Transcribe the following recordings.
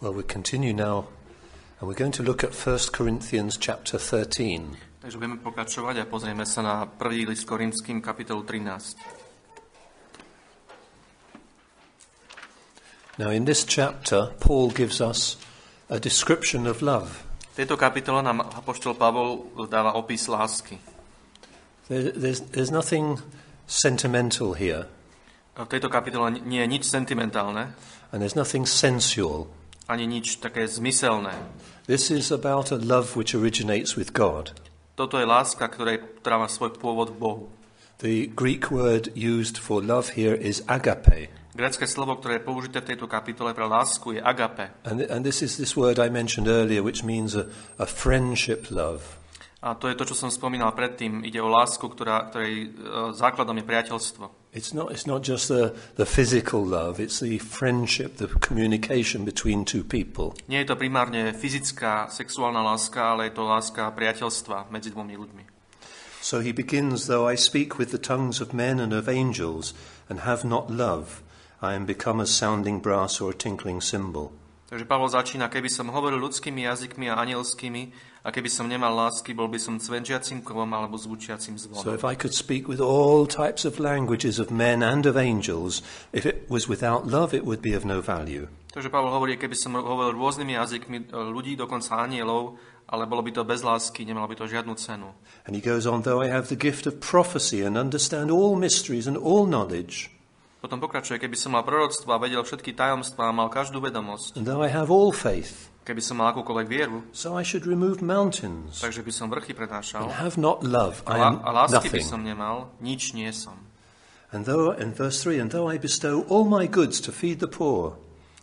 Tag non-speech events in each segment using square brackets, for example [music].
Well, we continue now, and we're going to look at 1 Corinthians chapter 13. Takže budeme pokračovať a pozrieme sa na prvý list Korinským, kapitolu 13. Now, in this chapter, Paul gives us a description of love. V tejto kapitole nám apoštol Pavol dáva opis lásky. There, there's, there's nothing sentimental here, V tejto kapitole nie je nič sentimentálne, and there's nothing sensual. Ani nič také zmyselné. This is about a love which originates with God. Toto je láska, ktorá, ktorá má svoj pôvod v Bohu. The Greek word used for love here is agape. Grécke slovo, ktoré je použité v tejto kapitole pre lásku, je agape. And, and this is this word I mentioned earlier, which means a, a friendship love. A to je to, čo som spomínal predtým. Ide o lásku, ktorá, ktorej e, základom je priateľstvo. It's not, it's not just the, the physical love, it's the friendship, the communication between two people. Nie je to primárne fyzická, sexuálna láska, ale je to láska priateľstva medzi dvomi ľuďmi. So he begins, though I speak with the tongues of men and of angels and have not love, I am become as sounding brass or a tinkling cymbal. Takže Pavol začína, keby som hovoril ľudskými jazykmi a anielskými, a keby som nemal lásky, bol by som cvenčiacim kovom alebo zvučiacim So zvonom. if I could speak with all types of languages of men and of angels, if it was without love, it would be of no value. Takže Pavol hovorí, keby som hovoril rôznymi jazykmi e, ľudí, dokonca anielov, ale bolo by to bez lásky, nemalo by to žiadnu cenu. And he goes on, though I have the gift of prophecy and understand all mysteries and all knowledge, Potom pokračuje, keby som mal proroctvo a vedel všetky tajomstvá a mal každú vedomosť, and though I have all faith, keby som mal akúkoľvek vieru, so I should remove mountains, takže by som vrchy prenášal, and have not love, I am a lásky by nothing. som nemal, nič nie som. And though, in verse 3, and though I bestow all my goods to feed the poor,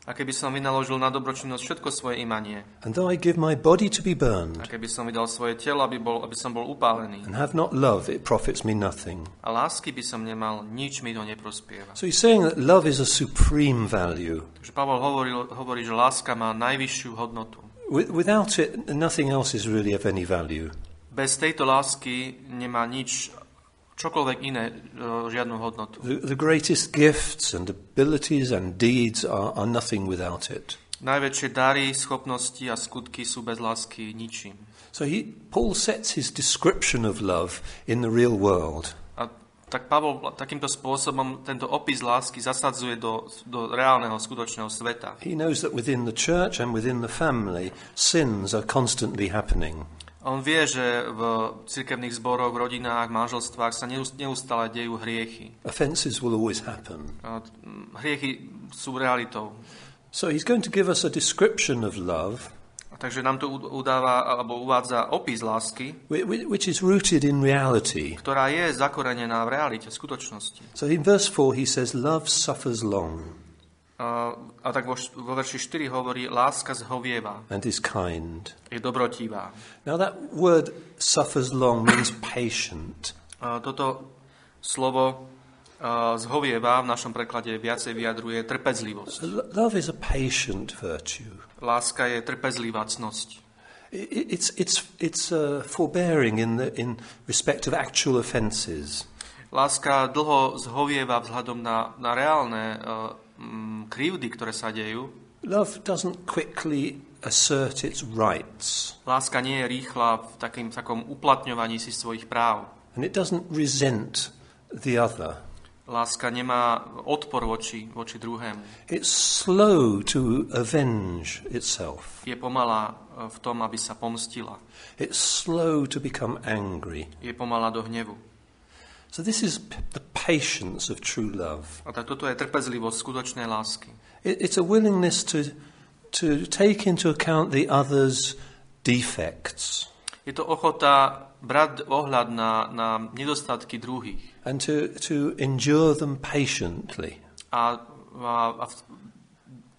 A keby som vynaložil na dobročinnosť všetko svoje imanie, and though I give my body to be a burned, keby som vydal svoje telo, aby, bol, aby som bol upálený, and have not love, it profits me nothing. a lásky by som nemal, nič mi to neprospieva. So he's saying that love is a supreme value. Takže Pavol hovoril, hovorí, že láska má najvyššiu hodnotu. Wi- Without it, nothing else is really of any value. Bez tejto lásky nemá nič, čokoľvek iné, e, žiadnu hodnotu. The, the greatest gifts and abilities and deeds are, are nothing without it. Najväčšie dary, schopnosti a skutky sú bez lásky ničím. So he, Paul sets his description of love in the real world. A tak Pavol takýmto spôsobom tento opis lásky zasadzuje do, do reálneho, skutočného sveta. He knows that within the church and within the family, sins are constantly happening. On vie, že v cirkevných zboroch, v rodinách, manželstvách sa neust- neustále dejú hriechy. Offences will always happen. Hriechy sú realitou. So he's going to give us a description of love, takže nám to u- udáva, alebo uvádza opis lásky, whi- whi- which is rooted in reality. ktorá je zakorenená v realite, v skutočnosti. So in verse 4, he says, Love suffers long A, a tak vo, vo verši 4 hovorí, láska zhovieva, and is kind. je dobrotivá. Now, that word suffers long means patient. A toto slovo a, zhovieva v našom preklade viacej vyjadruje trpezlivosť. Love is a patient virtue. Láska je trpezlivá cnosť. It's, it's, it's uh, forbearing in, the, in respect of actual offences. Láska dlho zhovieva vzhľadom na, na reálne uh, mm, krivdy, ktoré sa dejú. Love doesn't quickly assert its rights, Láska nie je rýchla v takým, takom uplatňovaní si svojich práv. and it doesn't resent the other. Láska nemá odpor voči, voči druhému. It's slow to avenge itself. Je pomalá uh, v tom, aby sa pomstila. It's slow to become angry. Je pomalá do hnevu. So, this is the patience of true love. A tak toto je trpezlivosť skutočnej lásky. It, it's a willingness to, to take into account the other's defects Je to ochota brať ohľad na, na nedostatky druhých and to, to endure them patiently. a, a, a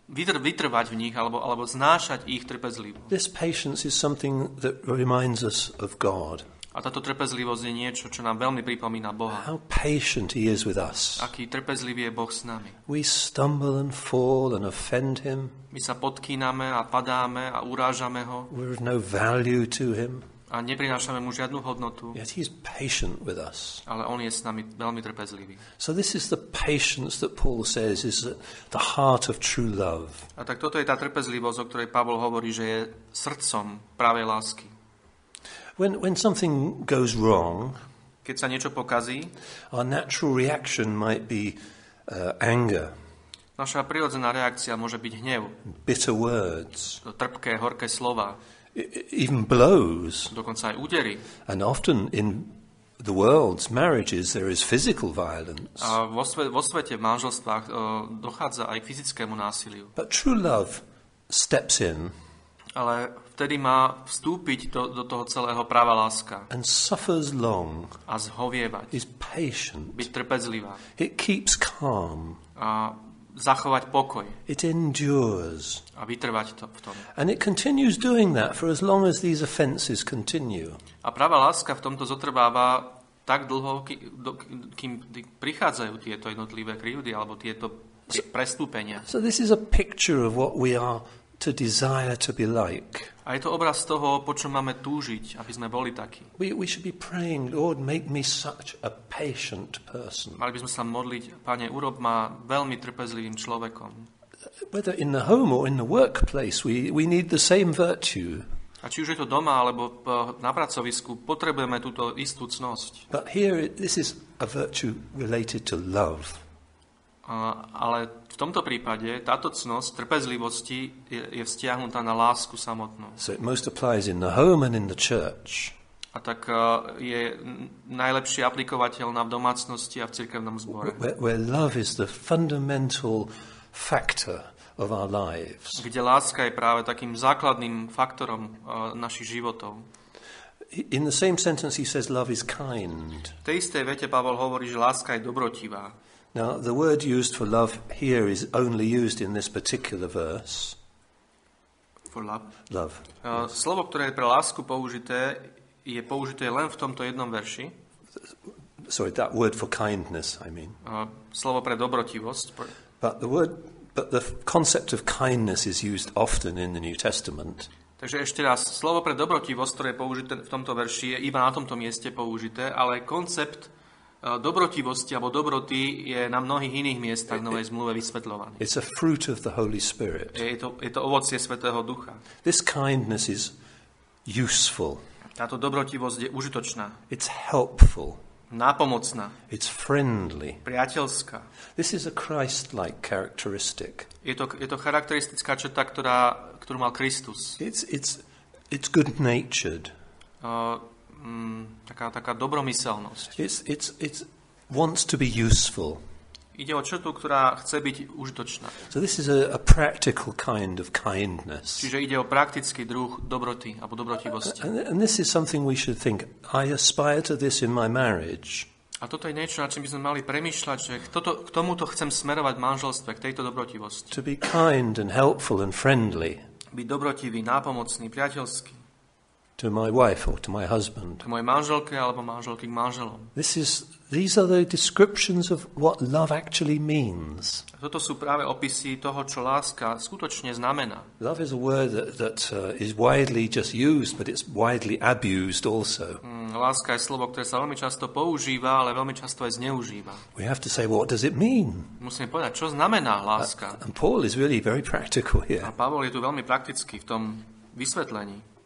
vytr, vytrvať v nich alebo, alebo znášať ich trpezlivo. This patience is something that reminds us of God, A táto trpezlivosť je niečo, čo nám veľmi pripomína Boha. how patient He is with us. Aký trpezlivý je Boh s nami. We stumble and fall and offend Him. My sa podkýname a padáme a urážame ho. We're of no value to Him. a neprinášame mu žiadnu hodnotu, yet he's patient with us. ale on je s nami veľmi trpezlivý. So this is the patience that Paul says is the heart of true love. A tak toto je tá trpezlivosť, o ktorej Pavol hovorí, že je srdcom pravej lásky. When, when something goes wrong, Keď sa niečo pokazí, our natural reaction might be uh, anger, naša prirodzená reakcia môže byť hnev, bitter words, trpké, horké slova, e- e- even blows. dokonca aj údery. And often in the world's marriages, there is physical violence. A vo, sve, vo svete, v manželstvách e, dochádza aj k fyzickému násiliu. But true love steps in Ale vtedy má vstúpiť do, do toho celého práva láska and suffers long, a zhovievať, is patient. byť trpezlivá It keeps calm. a zachovať pokoj It endures. a vytrvať to, v tom. And it continues doing that for as long as these offences continue. A práva láska v tomto zotrváva tak dlho, kým prichádzajú tieto jednotlivé krivdy alebo tieto tie prestúpenia. So this is a picture of what we are to desire to be like. A je to obraz toho, po čom máme túžiť, aby sme boli takí. We, we should be praying, Lord, make me such a patient person. Mali by sme sa modliť, Pane, urob ma veľmi trpezlivým človekom. Whether in the home or in the workplace, we, we need the same virtue. A či už je to doma alebo na pracovisku, potrebujeme túto istú cnosť. But here, this is a virtue related to love. Ale v tomto prípade táto cnosť trpezlivosti je, je vzťahnutá na lásku samotnú. So it most applies in the home and in the church. A tak a, je najlepšie aplikovateľná v domácnosti a v cirkevnom zbore. Where, where love is the fundamental factor of our lives. Kde láska je práve takým základným faktorom a, našich životov. In the same sentence, he says love is kind. V tej istej vete Pavol hovorí, že láska je dobrotivá. Now, the word used for love here is only used in this particular verse. For love. Love. A, Slovo, ktoré je pre lásku použité, je použité len v tomto jednom verši. Sorry, that word for kindness, I mean. A, Slovo pre dobrotivosť. But the word, but the concept of kindness is used often in the New Testament. Takže ešte raz, slovo pre dobrotivosť, ktoré je použité v tomto verši, je iba na tomto mieste použité, ale koncept dobrotivosti alebo dobroty je na mnohých iných miestach v Novej zmluve vysvetľovaný. It's a fruit of the Holy Spirit. Je to, je to ovocie Svetého Ducha. This kindness is useful, Táto dobrotivosť je užitočná, it's helpful, nápomocná, it's friendly. priateľská. This is a Christ like characteristic. Je to, je to charakteristická črta, ktorá, ktorú mal Kristus. It's, it's, it's good natured, Uh, mm, taká, taká dobromyselnosť. it's, it's, it's wants to be useful. Ide o črtu, ktorá chce byť užitočná. So, this is a, a practical kind of kindness. Čiže ide o praktický druh dobroty alebo dobrotivosti. And, and this is something we should think I aspire to this in my marriage. A toto je niečo, nad čím by sme mali premyšľať, že toto, k tomuto chcem smerovať v manželstve, k tejto dobrotivosti. To be kind and helpful and friendly Byť dobrotivý, nápomocný, priateľský. To my wife or to my husband. K mojej manželke alebo manželky k manželom. This is, these are the descriptions of what love actually means. A toto sú práve opisy toho, čo láska skutočne znamená. Love is a word that, that uh, is widely just used, but it's widely abused also. Mm, Láska je slovo, ktoré sa veľmi často používa, ale veľmi často aj zneužíva. We have to say, what does it mean? Musíme povedať, čo znamená láska. And Paul is really very practical A here. Pavol je tu veľmi praktický v tom vysvetlení.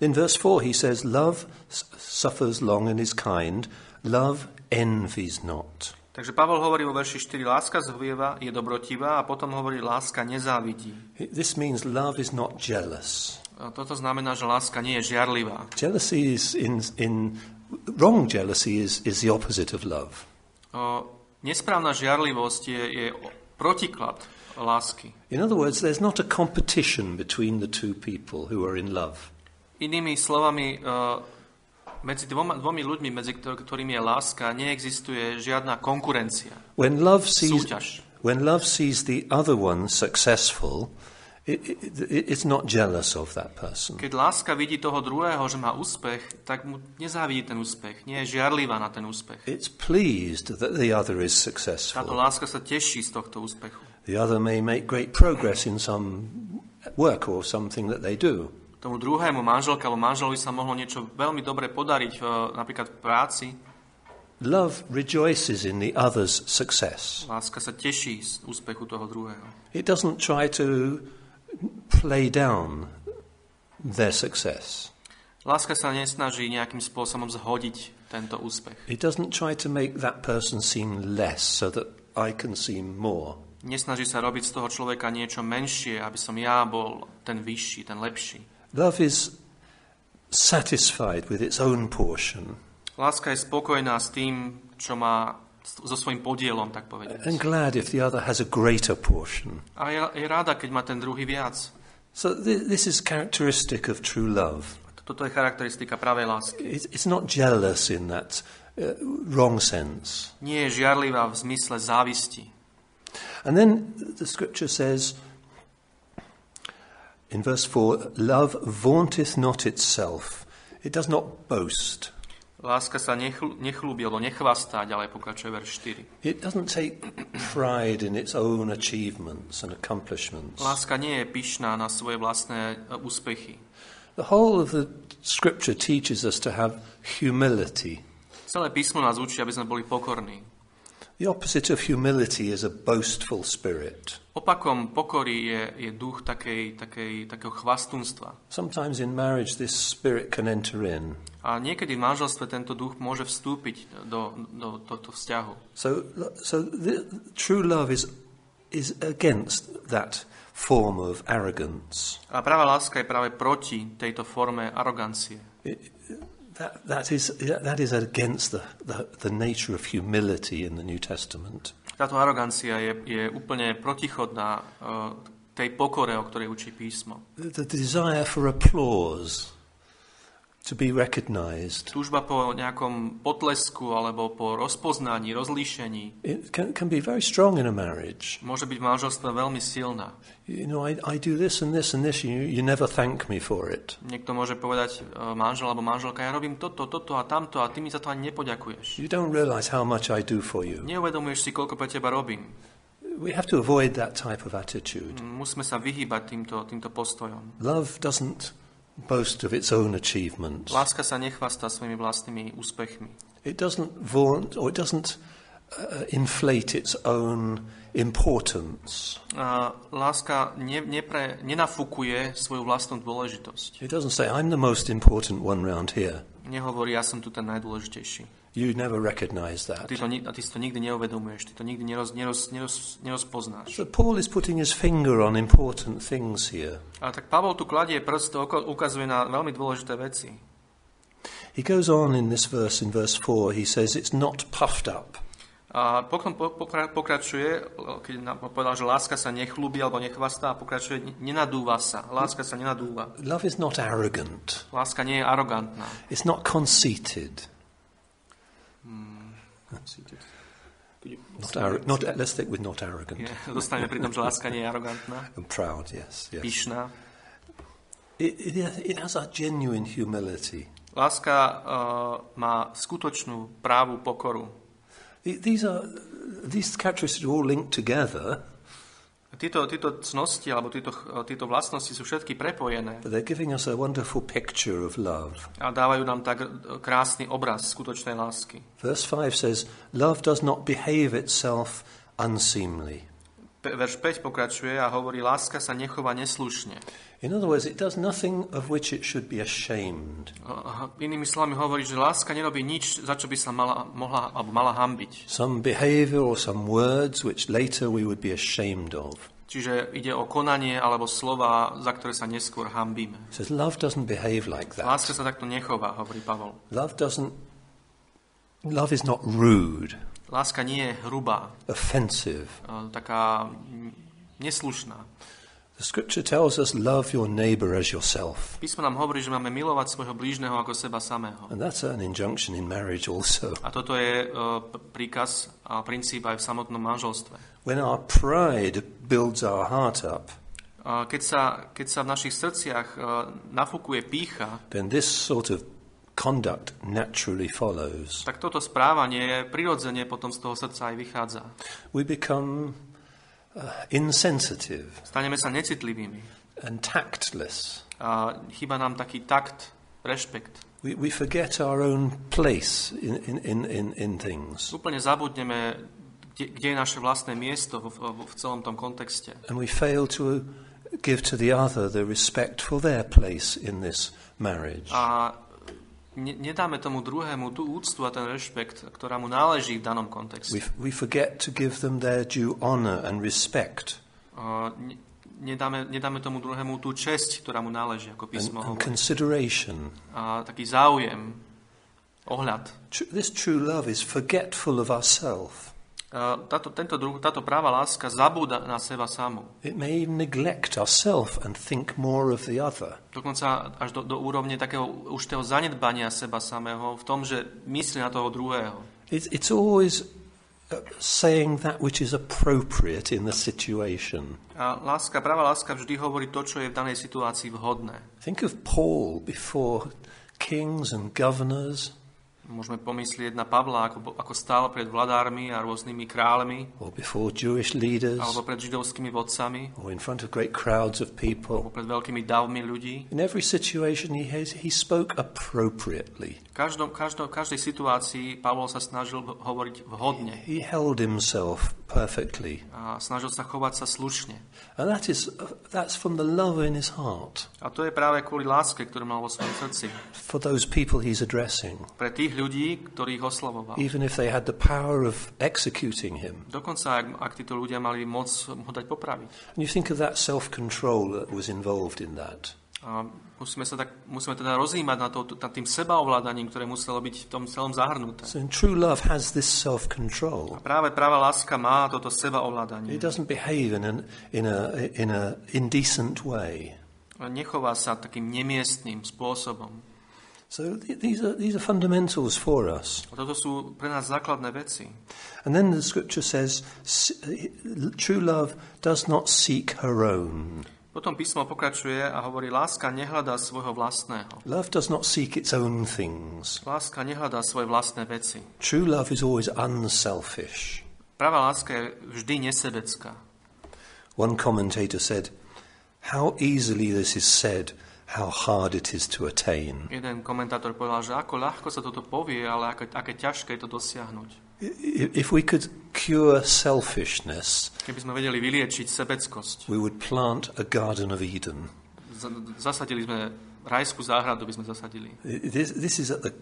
In verse 4, he says, Love suffers long and is kind. Love envies not. Takže Pavol hovorí vo verši 4, láska zhovieva, je dobrotivá a potom hovorí, láska nezávidí. This means love is not jealous. A toto znamená, že láska nie je žiarlivá. Jealousy is in, in wrong jealousy is, is the opposite of love. O, nesprávna žiarlivosť je, je protiklad lásky. In other words, there's not a competition between the two people who are in love. Inými slovami, e, medzi dvoma, dvomi ľuďmi, medzi ktor- ktorými je láska, neexistuje žiadna konkurencia, When love sees, súťaž. when love sees the other one successful, it, it, it's not jealous of that person. Keď láska vidí toho druhého, že má úspech, tak mu nezávidí ten úspech, nie je žiarlivá na ten úspech. It's pleased that the other is Táto successful. láska sa teší z tohto úspechu. The other may make great progress in some work or something that they do. Tomu druhému manželka alebo manželovi sa mohlo niečo veľmi dobre podariť, napríklad v práci. Love rejoices in the other's success. Láska sa teší z úspechu toho druhého. It doesn't try to play down their success. Láska sa nesnaží nejakým spôsobom zhodiť tento úspech. It doesn't try to make that person seem less so that I can seem more. Nesnaží sa robiť z toho človeka niečo menšie, aby som ja bol ten vyšší, ten lepší. Love is satisfied with its own portion Láska je spokojná s tým, čo má so svojím podielom, tak povedať. and glad if the other has a greater portion. A je, je ráda, keď má ten druhý viac. So th- this is characteristic of true love. Toto je charakteristika pravej lásky. It's, it's not jealous in that uh, wrong sense. Nie je žiarlivá v zmysle závisti. And then the scripture says in verse 4 love vaunteth not itself, it does not boast. Láska sa nechl- nechlúbi, alebo nechvastá, ďalej pokračuje verš 4. It doesn't take pride in its own achievements and accomplishments. Láska nie je pyšná na svoje vlastné e, úspechy. The whole of the scripture teaches us to have humility. Celé písmo nás učí, aby sme boli pokorní. The opposite of humility is a boastful spirit. Opakom pokory je, je duch takej, takej, takého chvastunstva. Sometimes in marriage, this spirit can enter in. A niekedy v manželstve tento duch môže vstúpiť do, do tohto vzťahu. So, so the, true love is, is against that form of arrogance. A práva láska je práve proti tejto forme arogancie. It, that, that, is, that is against the, the, the nature of humility in the New Testament. Táto arogancia je, je úplne protichodná uh, tej pokore, o ktorej učí písmo. The, the desire for applause, to be recognized, Túžba po nejakom potlesku alebo po rozpoznaní, rozlíšení it can, can be very strong in a marriage. môže byť v manželstve veľmi silná. You know, I, I do this and this and this, you, you never thank me for it. Niekto môže povedať uh, manžel alebo manželka, ja robím toto, toto a tamto a ty mi za to ani nepoďakuješ. You don't realize how much I do for you. Neuvedomuješ si, koľko pre teba robím. We have to avoid that type of attitude. Musíme sa vyhýbať týmto, týmto postojom. Love doesn't boast of its own achievements. Láska sa nechvastá svojimi vlastnými úspechmi. It doesn't vaunt or it doesn't uh, inflate its own importance. A láska ne, nepre, nenafúkuje svoju vlastnú dôležitosť. It doesn't say, I'm the most important one round here. Nehovorí, ja som tu ten najdôležitejší. You never recognize that. ty, to, a ty si to nikdy neuvedomuješ, ty to nikdy neroz, neroz, neroz, nerozpoznáš. So Paul is putting his finger on important things here. A tak Pavol tu kladie prst, ukazuje na veľmi dôležité veci. He goes on in this verse, in verse 4, he says, It's not puffed up. A potom po- pokra- pokračuje, keď povedal, že láska sa nechlúbi alebo nechvastá, a pokračuje, nenadúva sa. Láska sa nenadúva. Love is not arrogant. Láska nie je arogantná. It's not conceited. Not arro- not, let's stick with not arrogant. Je, dostaneme pri tom, že láska nie je arogantná, [laughs] And proud, yes. yes. pyšná. It, it, it has a genuine humility. Láska uh, má skutočnú právu pokoru. The- These are these characteristics are all linked together, Títo, títo cnosti alebo títo, títo vlastnosti sú všetky prepojené but they're giving us a wonderful picture of love. a dávajú nám tak krásny obraz skutočnej lásky. Verse 5 says, Love does not behave itself unseemly. Verš 5 pokračuje a hovorí, láska sa nechová neslušne. In other words, it does nothing of which it should be ashamed. Inými slovami hovorí, že láska nerobí nič, za čo by sa mala, mohla, alebo mala hambiť. Some behavior or some words which later we would be ashamed of. Čiže ide o konanie alebo slova, za ktoré sa neskôr hambíme. Says, Love doesn't behave like that. Láska sa takto nechová, hovorí Pavol. Love doesn't. Love is not rude, Láska nie je hrubá, offensive. e, taká neslušná. The scripture tells us, Love your neighbor as yourself. Písmo nám hovorí, že máme milovať svojho blížneho ako seba samého. And that's an injunction in marriage also. A toto je uh, príkaz a princíp aj v samotnom manželstve. When our pride builds our heart up, Uh, keď, sa, keď sa v našich srdciach uh, nafúkuje pícha, then this sort of conduct naturally follows. tak toto správanie prirodzene potom z toho srdca aj vychádza. We become insensitive. Staneme sa necitlivými. and tactless. A chýba nám taký takt, rešpekt. We, we forget our own place in, in, in, in, in things. Úplne zabudneme, kde, kde je naše vlastné miesto v, v, v celom tom kontexte. And we fail to give to the other the respect for their place in this marriage. A ne, nedáme tomu druhému tú úctu a ten rešpekt, ktorá mu náleží v danom kontexte. We, we forget to give them their due honor and respect ne, nedáme, nedáme tomu druhému tú česť, ktorá mu náleží, ako and, písmo and hovorí. consideration. A taký záujem, ohľad. This true love is forgetful of ourselves. Táto, tento druh, táto práva láska zabúda na seba samú. It may even neglect ourselves and think more of the other. Dokonca až do, do úrovne takého už toho zanedbania seba samého v tom, že myslí na toho druhého. It's, it's always uh, saying that which is appropriate in the situation. A láska, práva láska vždy hovorí to, čo je v danej situácii vhodné. Think of Paul before kings and governors Môžeme pomyslieť na Pavla, ako, ako stál pred vladármi a rôznymi kráľmi, or before Jewish leaders alebo pred židovskými vodcami, or in front of great crowds of people. alebo pred veľkými davmi ľudí. In every situation, he, has, he spoke appropriately. V každom, každom, každej situácii Pavol sa snažil hovoriť vhodne He held himself perfectly. a snažil sa chovať sa slušne. And that is, that's from the love in his heart A to je práve kvôli láske, ktorú mal vo svojom srdci. for those people he's addressing, Pre tých ľudí, ktorých oslavoval. even if they had the power of executing him. Dokonca, ak, ak títo ľudia mali moc ho dať popraviť. And you think of that self control that was involved in that. A musíme, sa tak, musíme teda rozímať nad, to, nad tým sebaovládaním, ktoré muselo byť v tom celom zahrnuté. So, true love has this self control. A práve práva láska má toto sebaovládanie. It doesn't behave in an in a in a indecent way. Nechová sa takým nemiestným spôsobom. So th- these are these are fundamentals for us. A toto sú pre nás základné veci. And then the scripture says, true love does not seek her own. Potom písmo pokračuje a hovorí, láska nehľadá svojho vlastného. Love does not seek its own things. Láska nehľadá svoje vlastné veci. True love is always unselfish. Pravá láska je vždy nesebecká. One commentator said, "How easily this is said, how hard it is to attain." Jeden komentátor povedal, že ako ľahko sa toto povie, ale aké, aké ťažké je to dosiahnuť. If we could cure selfishness, Keby sme vedeli vyliečiť sebeckosť, we would plant a garden of Eden. zasadili sme rajskú záhradu, by sme zasadili. This, this is at the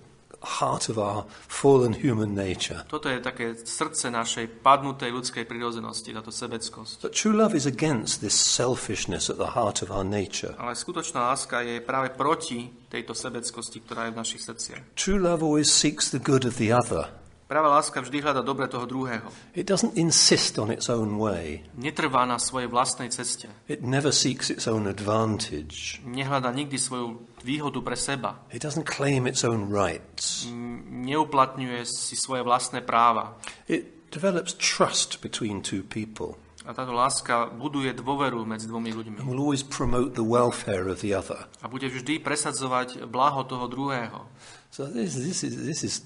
heart of our fallen human nature. Toto je také srdce našej padnutej ľudskej prirodzenosti, táto sebeckosť. But true love is against this selfishness at the heart of our nature. Ale skutočná láska je práve proti tejto sebeckosti, ktorá je v našich srdciach. True love always seeks the good of the other. Práva láska vždy hľada dobre toho druhého. It doesn't insist on its own way. Netrvá na svojej vlastnej ceste. It never seeks its own advantage. Nehľada nikdy svoju výhodu pre seba. It doesn't claim its own rights. Neuplatňuje si svoje vlastné práva. It develops trust between two people A táto láska buduje dôveru medzi dvomi ľuďmi. and will always promote the welfare of the other. A bude vždy presadzovať blaho toho druhého. So this, this, is, this is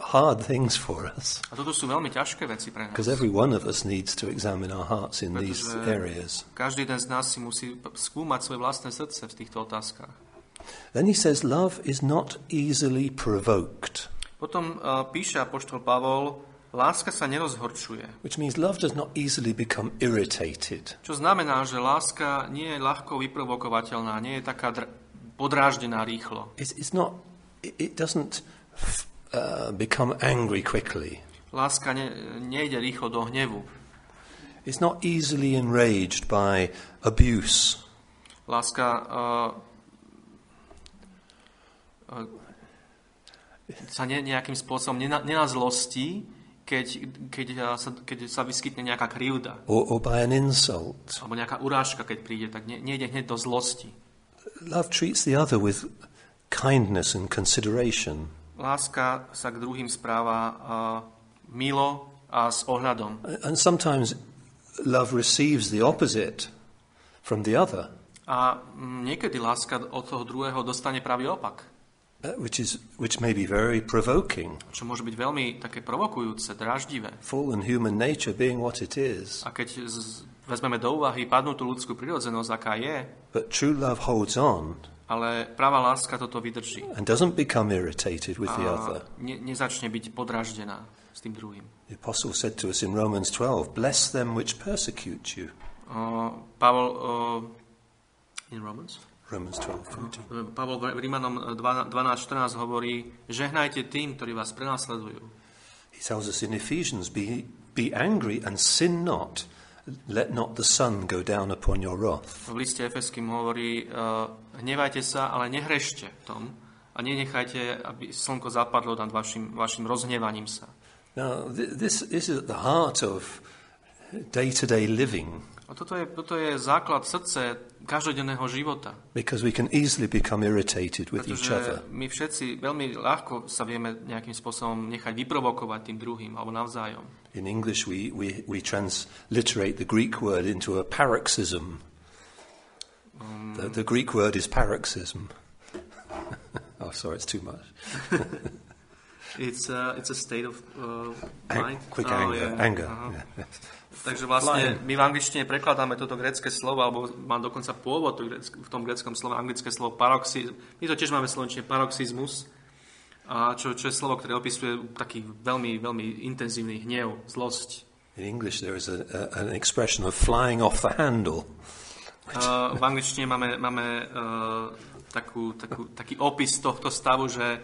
hard things for us A toto sú veľmi ťažké veci pre nás. because every one of us needs to examine our hearts in these areas. každý jeden z nás si musí skúmať svoje vlastné srdce v týchto otázkach. Then he says, Love is not easily provoked, Potom uh, píše apoštol Pavol, láska sa nerozhorčuje. which means love does not easily become irritated. Čo znamená, že láska nie je ľahko vyprovokovateľná, nie je taká dr- podráždená rýchlo. It's, it's not, it, doesn't uh, become angry quickly. Láska ne, nejde rýchlo do hnevu. It's not easily enraged by abuse. Láska uh, uh, sa ne, nejakým spôsobom nena, nenazlostí, keď, keď, uh, sa, keď sa vyskytne nejaká krivda or, or by an insult. alebo nejaká urážka, keď príde, tak ne, nejde hneď do zlosti. Love treats the other with kindness and consideration. Láska sa k druhým správa uh, milo a s ohľadom. And sometimes love receives the opposite from the other. A niekedy láska od toho druhého dostane pravý opak. uh, which, is, which may be very provoking. čo môže byť veľmi také provokujúce, draždivé. Fallen human nature being what it is. A keď z, vezmeme do úvahy padnutú ľudskú prirodzenosť, aká je, But true love holds on ale práva láska toto vydrží. and doesn't become irritated with the other. ne, nezačne byť podraždená s tým druhým. The apostle said to us in Romans 12, Bless them which persecute you. Uh, Pavol, uh, in Romans? Romans 12, 14. Pavol v Rímanom 12.14 hovorí, žehnajte tým, ktorí vás prenasledujú. He tells us in Ephesians, Be, be angry and sin not. Let not the sun go down upon your wrath. V liste Efeským hovorí, uh, hnevajte sa, ale nehrešte v tom a nenechajte, aby slnko zapadlo nad vašim, vašim rozhnevaním sa. Now, th- this, this is at the heart of day to day living A toto je, toto je základ srdce každodenného života. because we can easily become irritated with each other. Pretože my všetci veľmi ľahko sa vieme nejakým spôsobom nechať vyprovokovať tým druhým alebo navzájom. In English, we, we, we transliterate the Greek word into a paroxysm. The, the Greek word is paroxysm. [laughs] oh, sorry, it's too much. [laughs] It's a, it's a state of uh, Ang- mind. quick Oh, anger. yeah. anger. Aha. yeah. [laughs] Takže vlastne Flying. my v angličtine prekladáme toto grecké slovo, alebo má dokonca pôvod to gréck- v tom greckom slove, anglické slovo paroxizm. My to tiež máme slovenčine paroxizmus, a čo, čo je slovo, ktoré opisuje taký veľmi, veľmi intenzívny hnev, zlosť. In English, there is a, a, an expression of flying off the handle. Uh, v angličtine máme, máme uh, takú, takú, taký opis tohto stavu, že,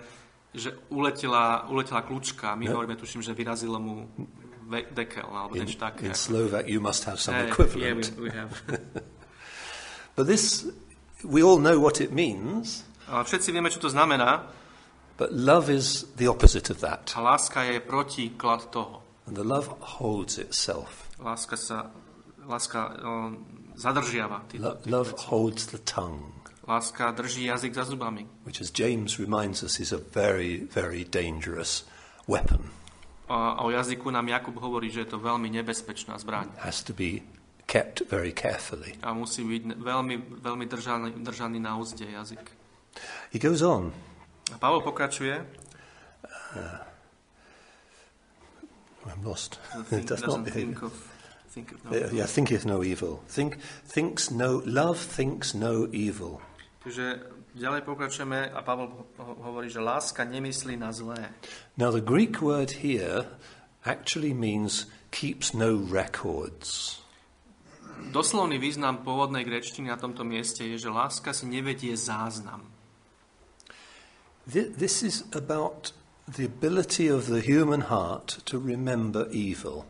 že uletela, uletela kľúčka. My hovoríme, tuším, že vyrazilo mu dekel, alebo In, niečo také. in Slovak, you must have some equivalent. Yeah, we, we have. [laughs] But this, we all know what it means, Ale všetci vieme, čo to znamená. but love is the opposite of that. A láska je protiklad toho. And the love holds itself. Láska sa láska um, zadržiava. Tý, Lo- love holds the tongue, láska drží jazyk za zubami. which, as James reminds us, is a very, very dangerous weapon. A, a o jazyku nám Jakub hovorí, že je to veľmi nebezpečná zbraň. Has to be kept very carefully. A musí byť veľmi, veľmi držaný, držaný na úzde jazyk. He goes on. A Pavol pokračuje. I'm lost. [laughs] It does not think of, think of no. Yeah, yeah, thinketh no evil. Think, thinks no. Love thinks no evil. Takže ďalej pokračujeme a Pavol ho- hovorí, že láska nemyslí na zlé. Now, the Greek word here actually means keeps no records. Doslovný význam pôvodnej grečtiny na tomto mieste je, že láska si nevedie záznam. Thi- This is about the ability of the human heart to remember evil.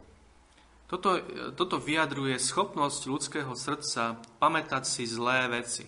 Toto, toto vyjadruje schopnosť ľudského srdca pamätať si zlé veci.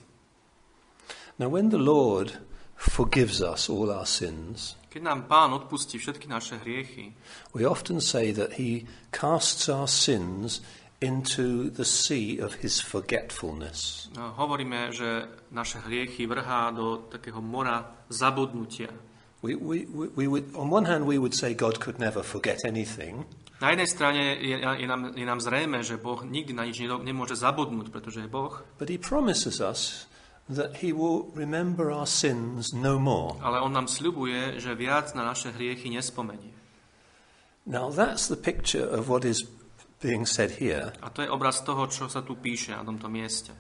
Now, when the Lord forgives us all our sins, Keď nám Pán odpustí všetky naše hriechy, we often say that He casts our sins into the sea of His forgetfulness. no, hovoríme, že naše hriechy vrhá do takého mora zabudnutia. We, we, we, we would, on one hand, we would say God could never forget anything, Na jednej strane je, je, nám, je nám zrejme, že Boh nikdy na nič nemôže zabudnúť, pretože je Boh, but He promises us that He will remember our sins no more. ale On nám sľubuje, že viac na naše hriechy nespomenie. Now, that's the picture of what is being said here. A to je obraz toho, čo sa tu píše na tomto mieste.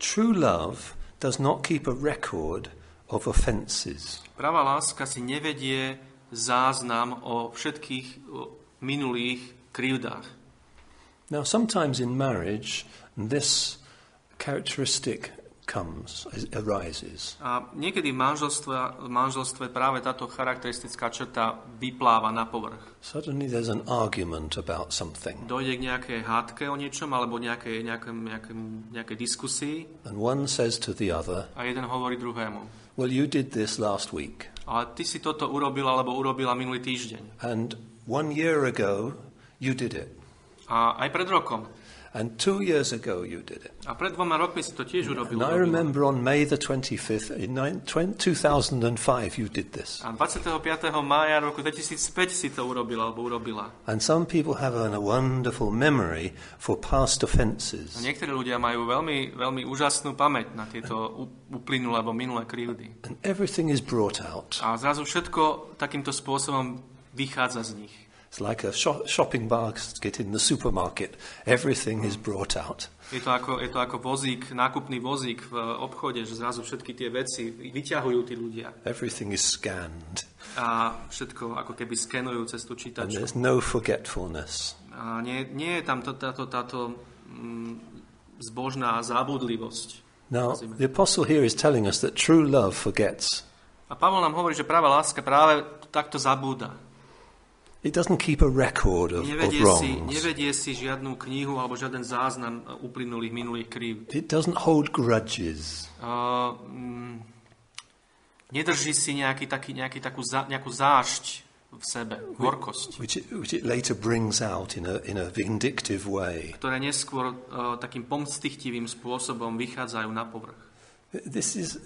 True love does not keep a record of offences. Pravá láska si nevedie záznam o všetkých minulých krivdách. Now, sometimes in marriage, this characteristic comes, arises. A niekedy v manželstve, v manželstve práve táto charakteristická črta vypláva na povrch. Suddenly there's an argument about something, Dojde k nejakej hádke o niečom alebo nejakej, nejakej, nejakej, nejakej diskusii and one says to the other, a jeden hovorí druhému. Well, you did this last week, Ale ty si toto urobil alebo urobila minulý týždeň. and one year ago you did it. A aj pred rokom. And two years ago you did it. A pred dvoma rokmi si to tiež urobil. And I remember on May the 25th in nine- 20- 2005 you did this. A 25. mája roku 2005 si to urobil alebo urobila. And some people have a wonderful memory for past A offences. niektorí ľudia majú veľmi, veľmi úžasnú pamäť na tieto uplynulé alebo minulé krivdy. And everything is brought out. A zrazu všetko takýmto spôsobom vychádza z nich. It's like a sho- shopping basket in the supermarket. Everything is brought out. Je to, ako, je to ako vozík, nákupný vozík v obchode, že zrazu všetky tie veci vyťahujú tí ľudia. Everything is scanned. A všetko ako keby skenujú cez tú And čítačku. there's no forgetfulness. A nie, nie je tam to, táto, táto mm, zbožná zábudlivosť. Now, the apostle here is telling us that true love forgets. A Pavol nám hovorí, že práva láska práve takto zabúda. It doesn't keep a record of, of Nevedie si, wrongs. nevedie si žiadnu knihu alebo žiaden záznam uplynulých minulých krív. It doesn't hold grudges. Uh, mm, nedrží si nejaký, taký, nejaký, takú, za, nejakú zášť v sebe, horkosť, which it, which it later brings out in a, in a vindictive way. ktoré neskôr uh, takým pomstichtivým spôsobom vychádzajú na povrch. This is,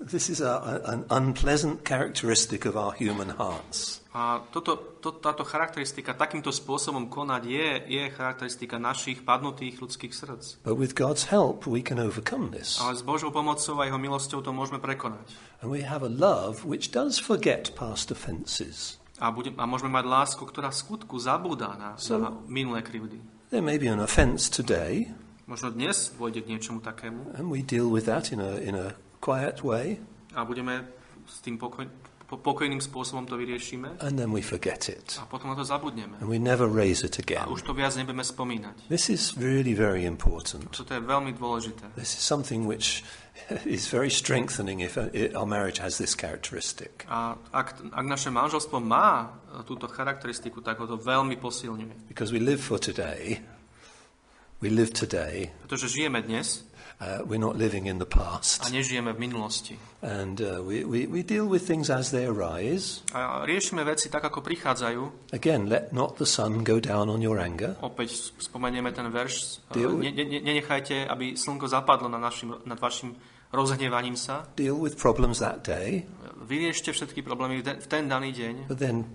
this is a- an unpleasant characteristic of our human hearts. A toto, to, táto charakteristika takýmto spôsobom konať je, je charakteristika našich padnutých ľudských srdc. But with God's help, we can overcome this. Ale s Božou pomocou a jeho milosťou to môžeme prekonať. And we have a love which does forget past offences. A, budem, a môžeme mať lásku, ktorá v skutku zabúda na, So- na minulé krivdy. There may be an offence today, Možno dnes vôjde k niečomu takému and we deal with that in a, in a quiet way, a budeme s tým pokoj, po, pokojným spôsobom to vyriešime and then we forget it. a potom na to zabudneme. And we never raise it A again. už to viac nebudeme spomínať. This is really very important. Toto je veľmi dôležité. This is something which [laughs] is very strengthening if uh, our marriage has this characteristic. A ak, ak naše manželstvo má e, túto charakteristiku, tak ho to veľmi posilňuje. Because we live for today, we live today, Pretože žijeme dnes uh, we're not living in the a past. nežijeme v minulosti. And uh, we, we, we deal with things as they arise. A riešime veci tak, ako prichádzajú. Again, let not the sun go down on your anger. Opäť spomenieme ten verš. e, Deal- Ne, ne, nenechajte, aby slnko zapadlo nad, našim, nad vašim rozhnevaním sa. Deal with problems that day, Vyriešte všetky problémy v ten, v ten daný deň but then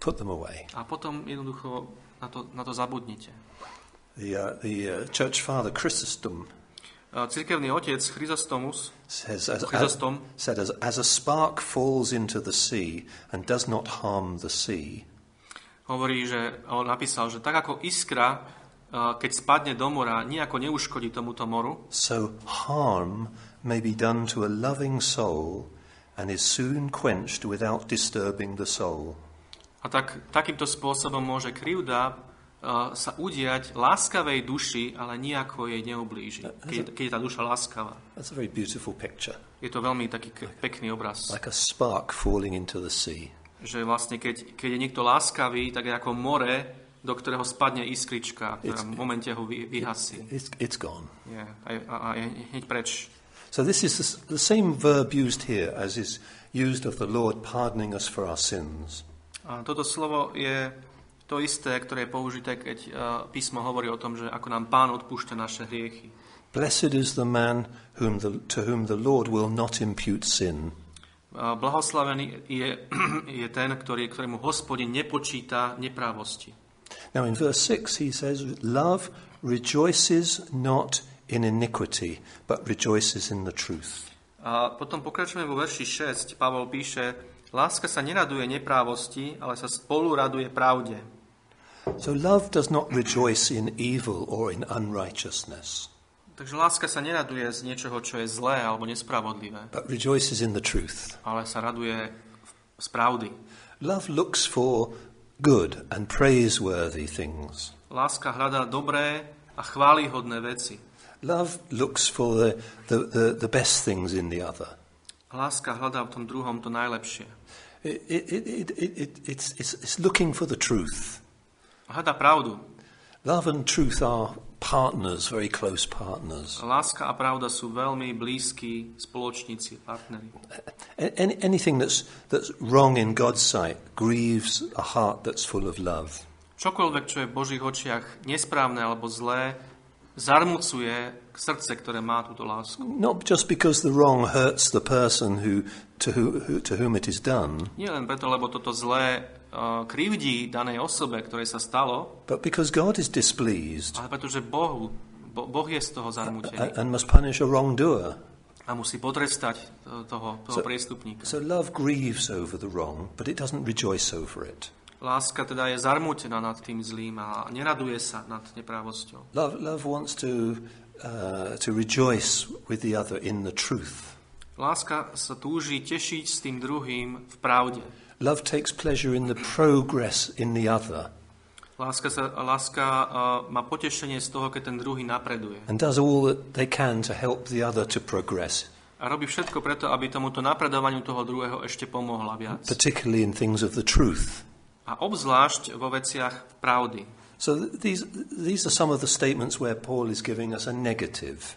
put them away. a potom jednoducho na to, na to zabudnite. The, uh, the uh, church father Chrysostom A Cirkevný otec Chryzostomus says, as, as, Chrysostom said, as, as a spark falls into the sea and does not harm the sea, hovorí, že on napísal, že tak ako iskra, a, keď spadne do mora, nejako neuškodí tomuto moru, so harm may be done to a loving soul and is soon quenched without disturbing the soul. a tak, takýmto spôsobom môže krivda sa udiať láskavej duši, ale nejako jej neublíži, keď, keď je tá duša láskavá. That's a very beautiful picture, Je to veľmi taký k- pekný obraz, like a spark falling into the sea. že vlastne keď, keď je niekto láskavý, tak je ako more, do ktorého spadne iskrička, ktorá v momente ho vy, vyhasí. It's, it's gone. Je, a, a, a je hneď preč. So this is the same verb used here as is used of the Lord pardoning us for our sins. A toto slovo je to isté, ktoré je použité, keď uh, písmo hovorí o tom, že ako nám Pán odpúšťa naše hriechy. Blessed is the man whom the, to whom the Lord will not impute sin. Uh, blahoslavený je, [clears throat] je ten, ktorý, ktorému hospodin nepočíta neprávosti. Now in verse 6 he says, Love rejoices not in iniquity, but rejoices in the truth. A potom pokračujeme vo verši 6. Pavol píše, láska sa neraduje neprávosti, ale sa spolu raduje pravde. So love does not rejoice in evil or in unrighteousness, Takže láska sa neraduje z niečoho, čo je zlé alebo nespravodlivé, but rejoices in the truth. ale sa raduje z pravdy. Love looks for good and praiseworthy things. Láska hľadá dobré a chválihodné veci. Love looks for the, the, the, the best things in the other. Láska hľadá v tom druhom to najlepšie. It, it, it, it, it, it, it's, it's, it's looking for the truth. Hľadá pravdu. Love and truth are partners, very close partners. Láska a pravda sú veľmi blízki spoločníci, partneri. Any, anything that's, that's wrong in God's sight grieves a heart that's full of love. Čokoľvek, čo je v Božích očiach nesprávne alebo zlé, zarmucuje srdce, ktoré má túto lásku. Not just because the wrong hurts the person who, to, who, to whom it is done, Nie len preto, lebo toto zlé krivdí danej osobe, ktorej sa stalo, but because God is displeased ale pretože Bohu, bo, Boh je z toho and, zarmutený and must punish a wrongdoer. a musí potrestať to- toho, toho So- priestupníka. So love grieves over the wrong, but it doesn't rejoice over it. Láska teda je zarmutená nad tým zlým a neraduje sa nad neprávosťou. Love, love wants to, uh, to rejoice with the other in the truth. Láska sa túži tešiť s tým druhým v pravde. Love takes pleasure in the progress in the other Láska, sa, láska uh, má potešenie z toho, keď ten druhý napreduje. and does all that they can to help the other to progress, A robí všetko preto, aby tomuto napredovaniu toho druhého ešte pomohla viac. particularly in things of the truth. A obzvlášť vo veciach pravdy. So th- these, these are some of the statements where Paul is giving us a negative.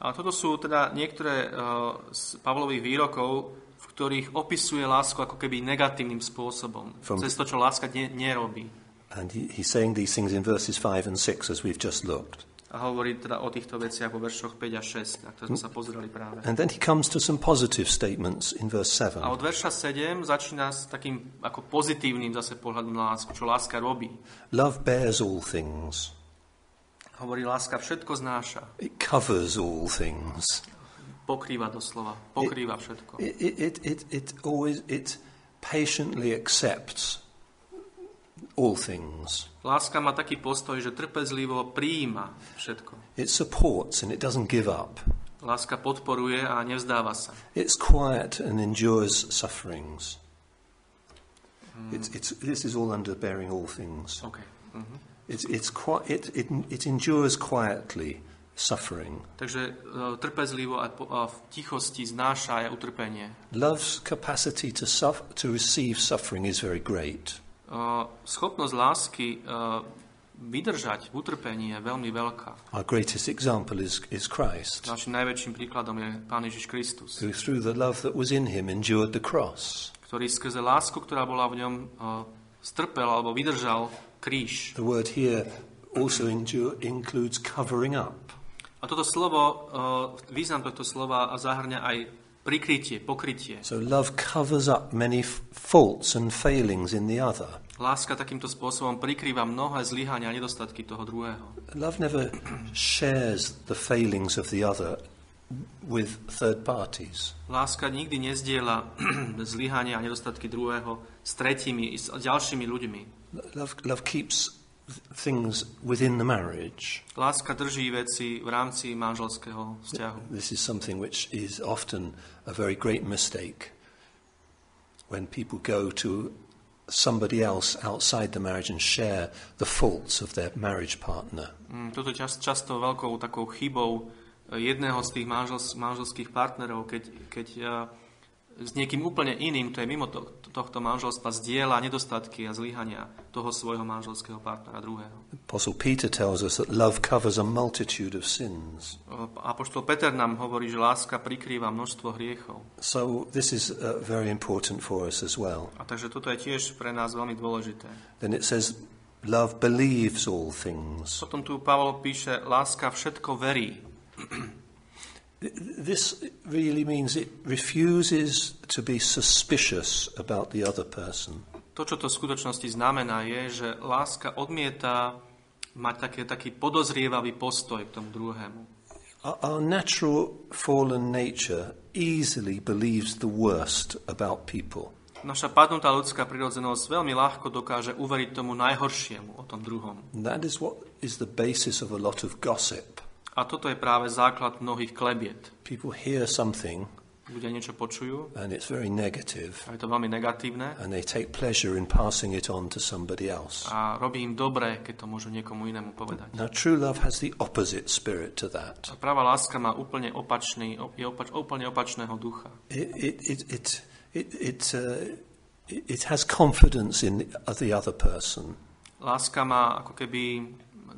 A toto sú teda niektoré uh, z Pavlových výrokov, ktorých opisuje lásku ako keby negatívnym spôsobom. From- Cez to, čo láska ne, nerobí. And he, he's saying these things in verses 5 and 6 as we've just looked. A hovorí teda o týchto veciach vo veršoch 5 a 6, na ktoré sme sa pozreli práve. And then he comes to some positive statements in verse 7. A od verša 7 začína s takým ako pozitívnym zase pohľadom na lásku, čo láska robí. Love bears all things, Hovorí, láska všetko znáša, it covers all things. Pokrýva doslova, pokrýva všetko. It, it, it, it, it always it patiently accepts all things. Láska má taký postoj, že trpezlivo prijíma všetko. It supports and it doesn't give up. Láska podporuje a nevzdáva sa. It's quiet and endures sufferings. It's, it's, this is all under bearing all things. Okay. Mhm. It's, it's qui- it, it, it endures quietly suffering. Takže e, trpezlivo a, v tichosti znáša aj utrpenie. Love's capacity to, suf- to receive suffering is very great. E, Schopnosť lásky e, vydržať v utrpení je veľmi veľká. Our greatest example is, is Christ, Našim najväčším príkladom je Pán Ježiš Kristus, who through the love that was in him endured the cross. ktorý skrze lásku, ktorá bola v ňom, e, strpel alebo vydržal kríž. The word here also endure, includes covering up. A toto slovo, e, význam tohto slova zahrňa aj prikrytie, pokrytie. So love covers up many faults and failings in the other. Láska takýmto spôsobom prikrýva mnohé zlyhania a nedostatky toho druhého. Love never shares the failings of the other with third parties. Láska nikdy nezdiela [clears throat] zlyhania a nedostatky druhého s tretími, s ďalšími ľuďmi. Love, love keeps things within the marriage. Láska drží veci v rámci manželského vzťahu. This is something which is often a very great mistake when people go to somebody else outside the marriage and share the faults of their marriage partner. Mm, Toto čas, často veľkou takou chybou e, jedného z tých manžel, manželských partnerov, keď, keď e, s niekým úplne iným, kto je mimo to, tohto manželstva, zdieľa nedostatky a zlyhania toho svojho manželského partnera druhého. Apostle Peter tells us that love covers a multitude of sins. Apoštol Peter nám hovorí, že láska prikrýva množstvo hriechov. So this is uh, very important for us as well. A takže toto je tiež pre nás veľmi dôležité. Then it says, love believes all things. Potom tu Pavol píše, láska všetko verí. This really means it refuses to be suspicious about the other person. To, čo to v skutočnosti znamená, je, že láska odmieta mať také, taký podozrievavý postoj k tomu druhému. Our, natural fallen nature easily believes the worst about people. Naša padnutá ľudská prirodzenosť veľmi ľahko dokáže uveriť tomu najhoršiemu o tom druhom. That is what is the basis of a lot of gossip. A toto je práve základ mnohých klebiet. People hear something Ľudia niečo počujú and it's very negative, a je to veľmi negatívne and they take pleasure in passing it on to somebody else. a robí im dobre, keď to môžu niekomu inému povedať. Now, true love has the opposite spirit to that. A práva láska má úplne opačný, je opač, úplne opačného ducha. It, it, it, it, it, it, uh, it it has confidence in the other person. Láska má ako keby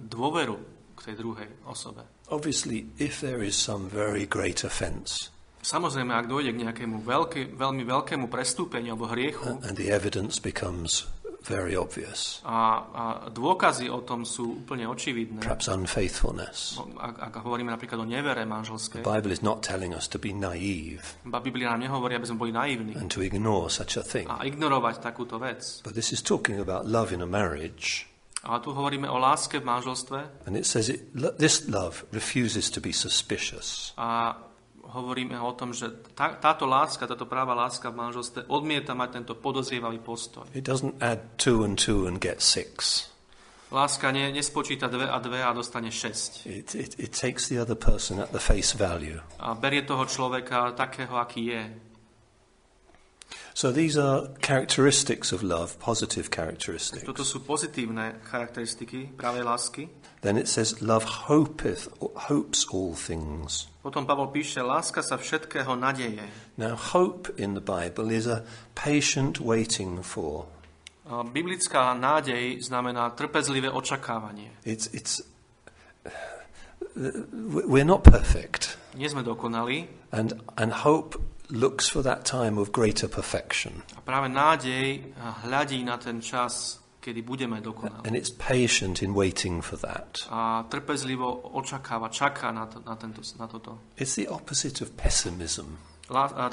dôveru k tej druhej osobe. Obviously, if there is some very great offence Samozrejme, ak dojde k nejakému veľké, veľmi veľkému prestúpeniu alebo hriechu and the evidence becomes very obvious. A, a dôkazy o tom sú úplne očividné. Perhaps unfaithfulness. No, Ak, ak hovoríme napríklad o nevere The manželskej, Bible is not telling us to be naive Biblia nám nehovorí, aby sme boli naivní and to ignore such a thing. a ignorovať takúto vec. But this is talking about love in a marriage. Ale tu hovoríme o láske v manželstve And it says it, this love refuses to be suspicious. a hovoríme o tom, že tá, táto láska, táto práva láska v manželstve odmieta mať tento podozrievavý postoj. It doesn't add two and two and get six. Láska ne, nespočíta dve a dve a dostane šesť. It, it, it takes the other person at the face value. A berie toho človeka takého, aký je. So these are characteristics of love, positive characteristics. Toto sú pozitívne charakteristiky pravej lásky. Then it says, love hopeth, hopes all things. Potom Pavol píše, láska sa všetkého nadeje. Now, hope in the Bible is a patient waiting for. Biblická nádej znamená trpezlivé očakávanie. It's, it's, we're not perfect. Nie sme dokonali And, and hope looks for that time of greater perfection. a práve nádej hľadí na ten čas, kedy budeme dokonali. And it's patient in waiting for that. A trpezlivo očakáva, čaká na, to, na, tento, na toto. It's the opposite of pessimism.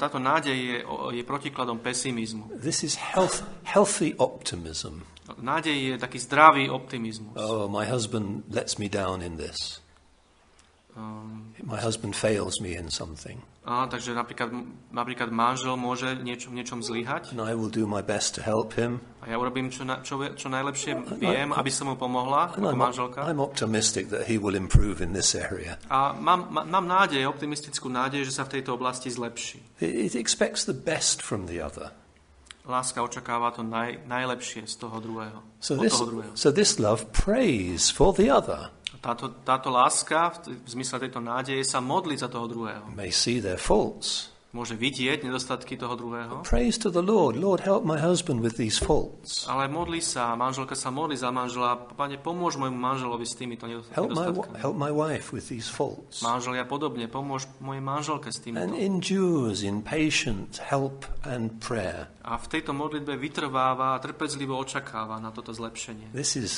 Táto nádej je, je protikladom pesimizmu. This is health, healthy optimism. Nádej je taký zdravý optimizmus. Oh, my husband lets me down in this. Um, My husband fails me in something. a, takže napríklad, napríklad manžel môže niečo, v niečom zlyhať And I will do my best to help him. a ja urobím, čo, na, čo, čo najlepšie viem, aby som mu pomohla ako I'm, manželka. I'm optimistic that he will improve in this area. A mám, má- mám nádej, optimistickú nádej, že sa v tejto oblasti zlepší. It, it expects the best from the other. Láska očakáva to naj, najlepšie z toho druhého. So this, toho druhého. so this love prays for the other. Táto, táto láska, v, zmysle tejto nádeje, sa modlí za toho druhého. May see their faults. Môže vidieť nedostatky toho druhého, Prays to the Lord. Lord, help my husband with these faults. ale modlí sa, manželka sa modlí za manžela, Pane, pomôž môjmu manželovi s týmito nedos- Help my, nedostatkami. help my wife with these faults. Manželia podobne, pomôž mojej manželke s And týmito. endures in patient help and prayer. A v tejto modlitbe vytrváva a trpezlivo očakáva na toto zlepšenie. This is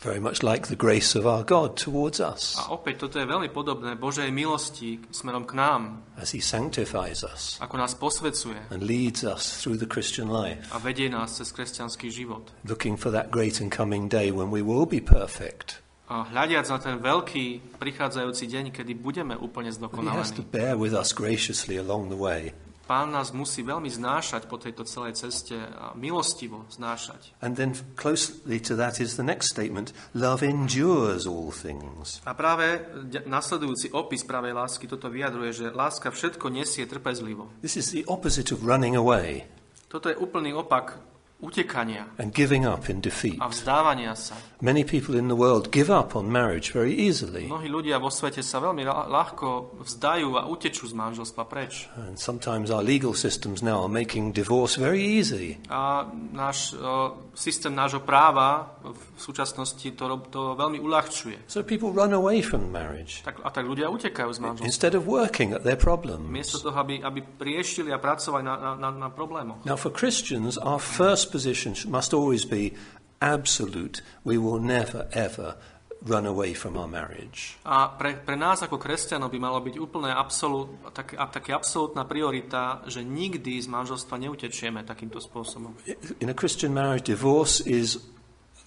very much like the grace of our God towards us A opäť, toto je veľmi podobné Božej milosti smerom k nám, as He sanctifies us ako nás posvecuje and leads us through the Christian life, a vedie nás cez kresťanský život. looking for that great and coming day when we will be perfect. A hľadiac na ten veľký prichádzajúci deň, kedy budeme úplne But He has to zdokonalení. bear with us graciously along the way. Pán nás musí veľmi znášať po tejto celej ceste a milostivo znášať. And then closely to that is the next statement love endures all things. A práve nasledujúci opis pravej lásky toto vyjadruje, že láska všetko nesie trpezlivo. This is the opposite of running away Toto je úplný opak utekania and giving up in defeat. a vzdávania sa. Many people in the world give up on marriage very easily. Mnohí ľudia vo svete sa veľmi ľa- ľahko vzdajú a utečú z manželstva preč. And sometimes our legal systems now are making divorce very easy. A náš o, systém nášho práva v súčasnosti to, to veľmi uľahčuje. So people run away from marriage Tak, a tak ľudia utekajú z manželstva. instead of working at their problems. Miesto toho, aby, aby riešili a pracovali na, na, na problémoch. Now, for Christians, our first position must always be absolute. We will never, ever run away from our marriage. A pre, pre nás ako kresťanov by malo byť úplne absolút, tak, taký absolútna priorita, že nikdy z manželstva neutečieme takýmto spôsobom. In a Christian marriage, divorce is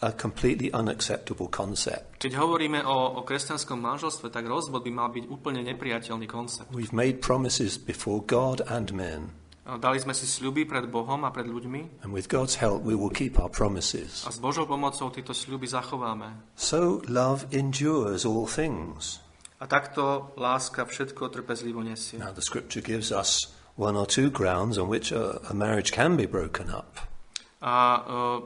a completely unacceptable concept. Keď hovoríme o, o kresťanskom manželstve, tak rozvod by mal byť úplne nepriateľný koncept. We've made promises before God and men, Dali sme si sľuby pred Bohom a pred ľuďmi and with God's help, we will keep our promises. a s Božou pomocou tieto sľuby zachováme. So, love endures all things. A takto láska všetko trpezlivo nesie. Now, the scripture gives us one or two grounds on which a, a marriage can be broken up. A e,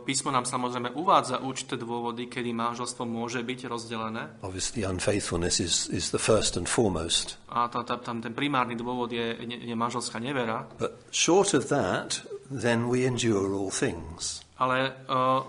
písmo nám samozrejme uvádza určité dôvody, kedy manželstvo môže byť rozdelené. Obviously, unfaithfulness is, is the first and foremost. A tam, tam, ten primárny dôvod je, je, je manželská nevera. But short of that, then we endure all things. Ale uh,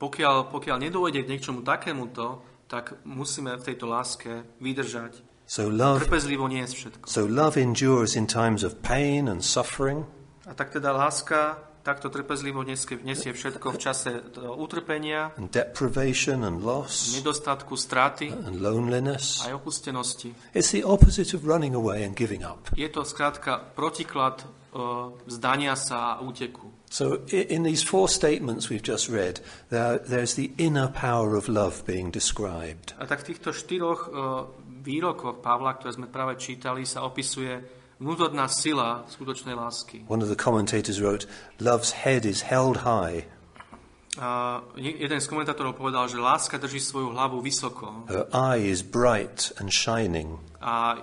pokiaľ, pokiaľ nedôjde k niečomu takémuto, tak musíme v tejto láske vydržať. So love, Trpezlivo nie je všetko. so love endures in times of pain and suffering, A tak teda láska takto trpezlivo nesie, všetko v čase toho utrpenia, and deprivation and loss nedostatku, straty and loneliness. aj opustenosti. It's the opposite of running away and giving up. Je to skrátka protiklad uh, zdania sa a úteku. So, in these four statements we've just read, there, there's the inner power of love being described. A tak v týchto štyroch uh, výrokoch Pavla, ktoré sme práve čítali, sa opisuje vnútorná sila skutočnej lásky. One of the commentators wrote, Love's head is held high, A jeden z komentátorov povedal, že láska drží svoju hlavu vysoko her eye is bright and shining, a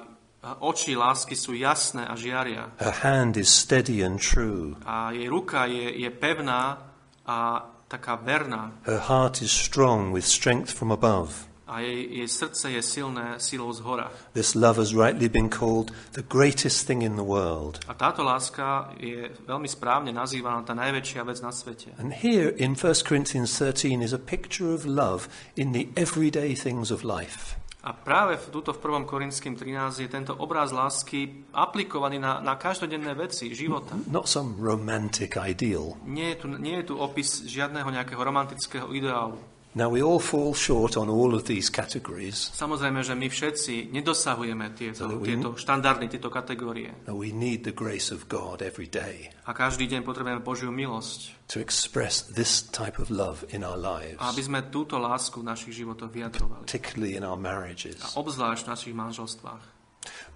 oči lásky sú jasné a žiaria. her hand is steady and true, A jej ruka je, je pevná a taká verná. her heart is strong with strength from above. A jej, jej srdce je silné silou z hora. This love has rightly been called the greatest thing in the world. A táto láska je veľmi správne nazývaná tá najväčšia vec na svete. And here in 1 Corinthians 13 is a picture of love in the everyday things of life. A práve v, tuto v 1. Korinským 13 je tento obraz lásky aplikovaný na, na každodenné veci života. Not some romantic ideal. Nie je, tu, nie je tu opis žiadneho nejakého romantického ideálu. Now, we all fall short on all of these categories. Samozrejme, že my všetci nedosahujeme tieto, So we- tieto štandardy, tieto kategórie. We need the grace of God every day A každý deň potrebujeme Božiu milosť. to express this type of love in our lives, A aby sme túto lásku v našich životoch vyjadrovali. particularly in our marriages. A obzvlášť v našich manželstvách.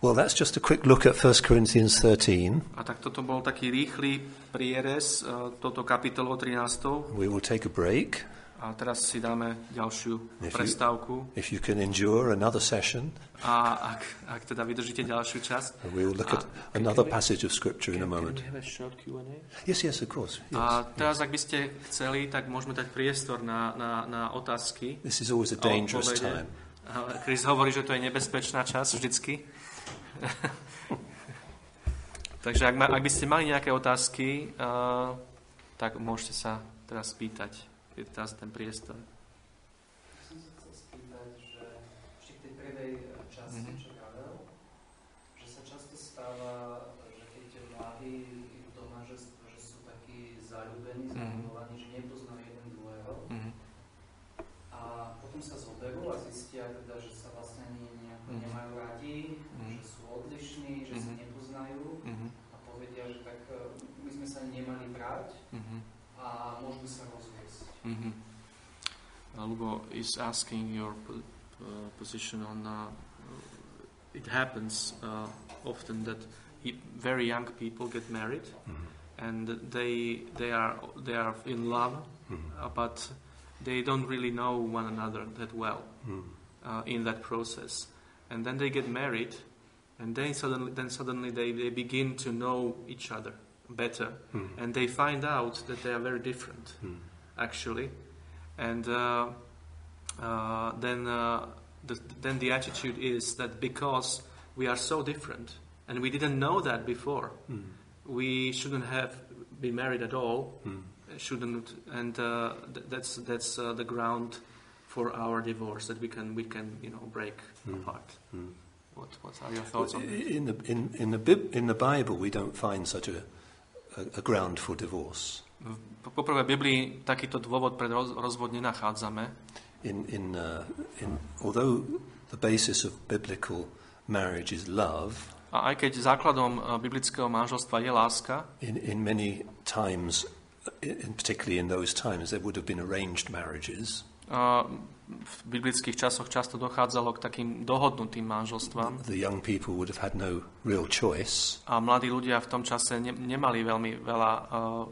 Well, that's just a quick look at 1 Corinthians 13. A tak toto bol taký rýchly prierez uh, toto kapitolou 13. We will take a break. A teraz si dáme ďalšiu If you- prestávku. If you can endure another session, A ak, ak teda vydržíte ďalšiu časť. we will look at another passage of Scripture in a Can moment. we have a short Q&A? Yes, yes, of course. Yes. A teraz, ak by ste chceli, tak môžeme dať priestor na, na, na otázky. This is always a dangerous time. Chris hovorí, že to je nebezpečná časť vždycky. [laughs] Takže ak, ma, ak by ste mali nejaké otázky, uh, tak môžete sa teraz spýtať. Je teraz ten priestor. som sa chcel spýtať, že k tej prvej časti, Mhm. čo vravel, že sa často stáva, že keď mladí idú do manželstva, že sú takí zalúbení, Mhm. zamilovaní, že nepoznajú jeden druhého Mhm. a potom sa zoberú a zistia teda, že sa vlastne nejako Mhm. nemajú radi, Mhm. že sú odlišní, že sa Mhm. nepoznajú Mhm. a povedia, že tak eh, my sme sa nemali brať Mhm. a môžeme sa rozviesť. Mm-hmm. Uh, Lugo is asking your po- uh, position on. Uh, it happens uh, often that y- very young people get married, Mhm. and they they are they are in love, Mhm. uh, but they don't really know one another that well Mhm. uh, in that process, and then they get married, and then suddenly then suddenly they, they begin to know each other better, Mhm. and they find out that they are very different Mhm. Actually, and uh, uh, then uh, the, then the attitude is that because we are so different and we didn't know that before, Mhm. we shouldn't have been married at all. Mhm. Shouldn't, and uh, th- that's that's uh, the ground for our divorce that we can we can you know break Mm. apart. Mm. What what are your thoughts on that? In the, in, in, the, in the Bible, we don't find such a, a, a ground for divorce. Poprvé, v Biblii takýto dôvod pre roz, rozvod nenachádzame. In, in, uh, in, although the basis of biblical marriage is love, A aj keď základom uh, biblického manželstva je láska, in, in many times, in, particularly in those times, there would have been arranged marriages. uh, v biblických časoch často dochádzalo k takým dohodnutým manželstvám The young people would have had no real choice. a mladí ľudia v tom čase ne, nemali veľmi veľa, uh,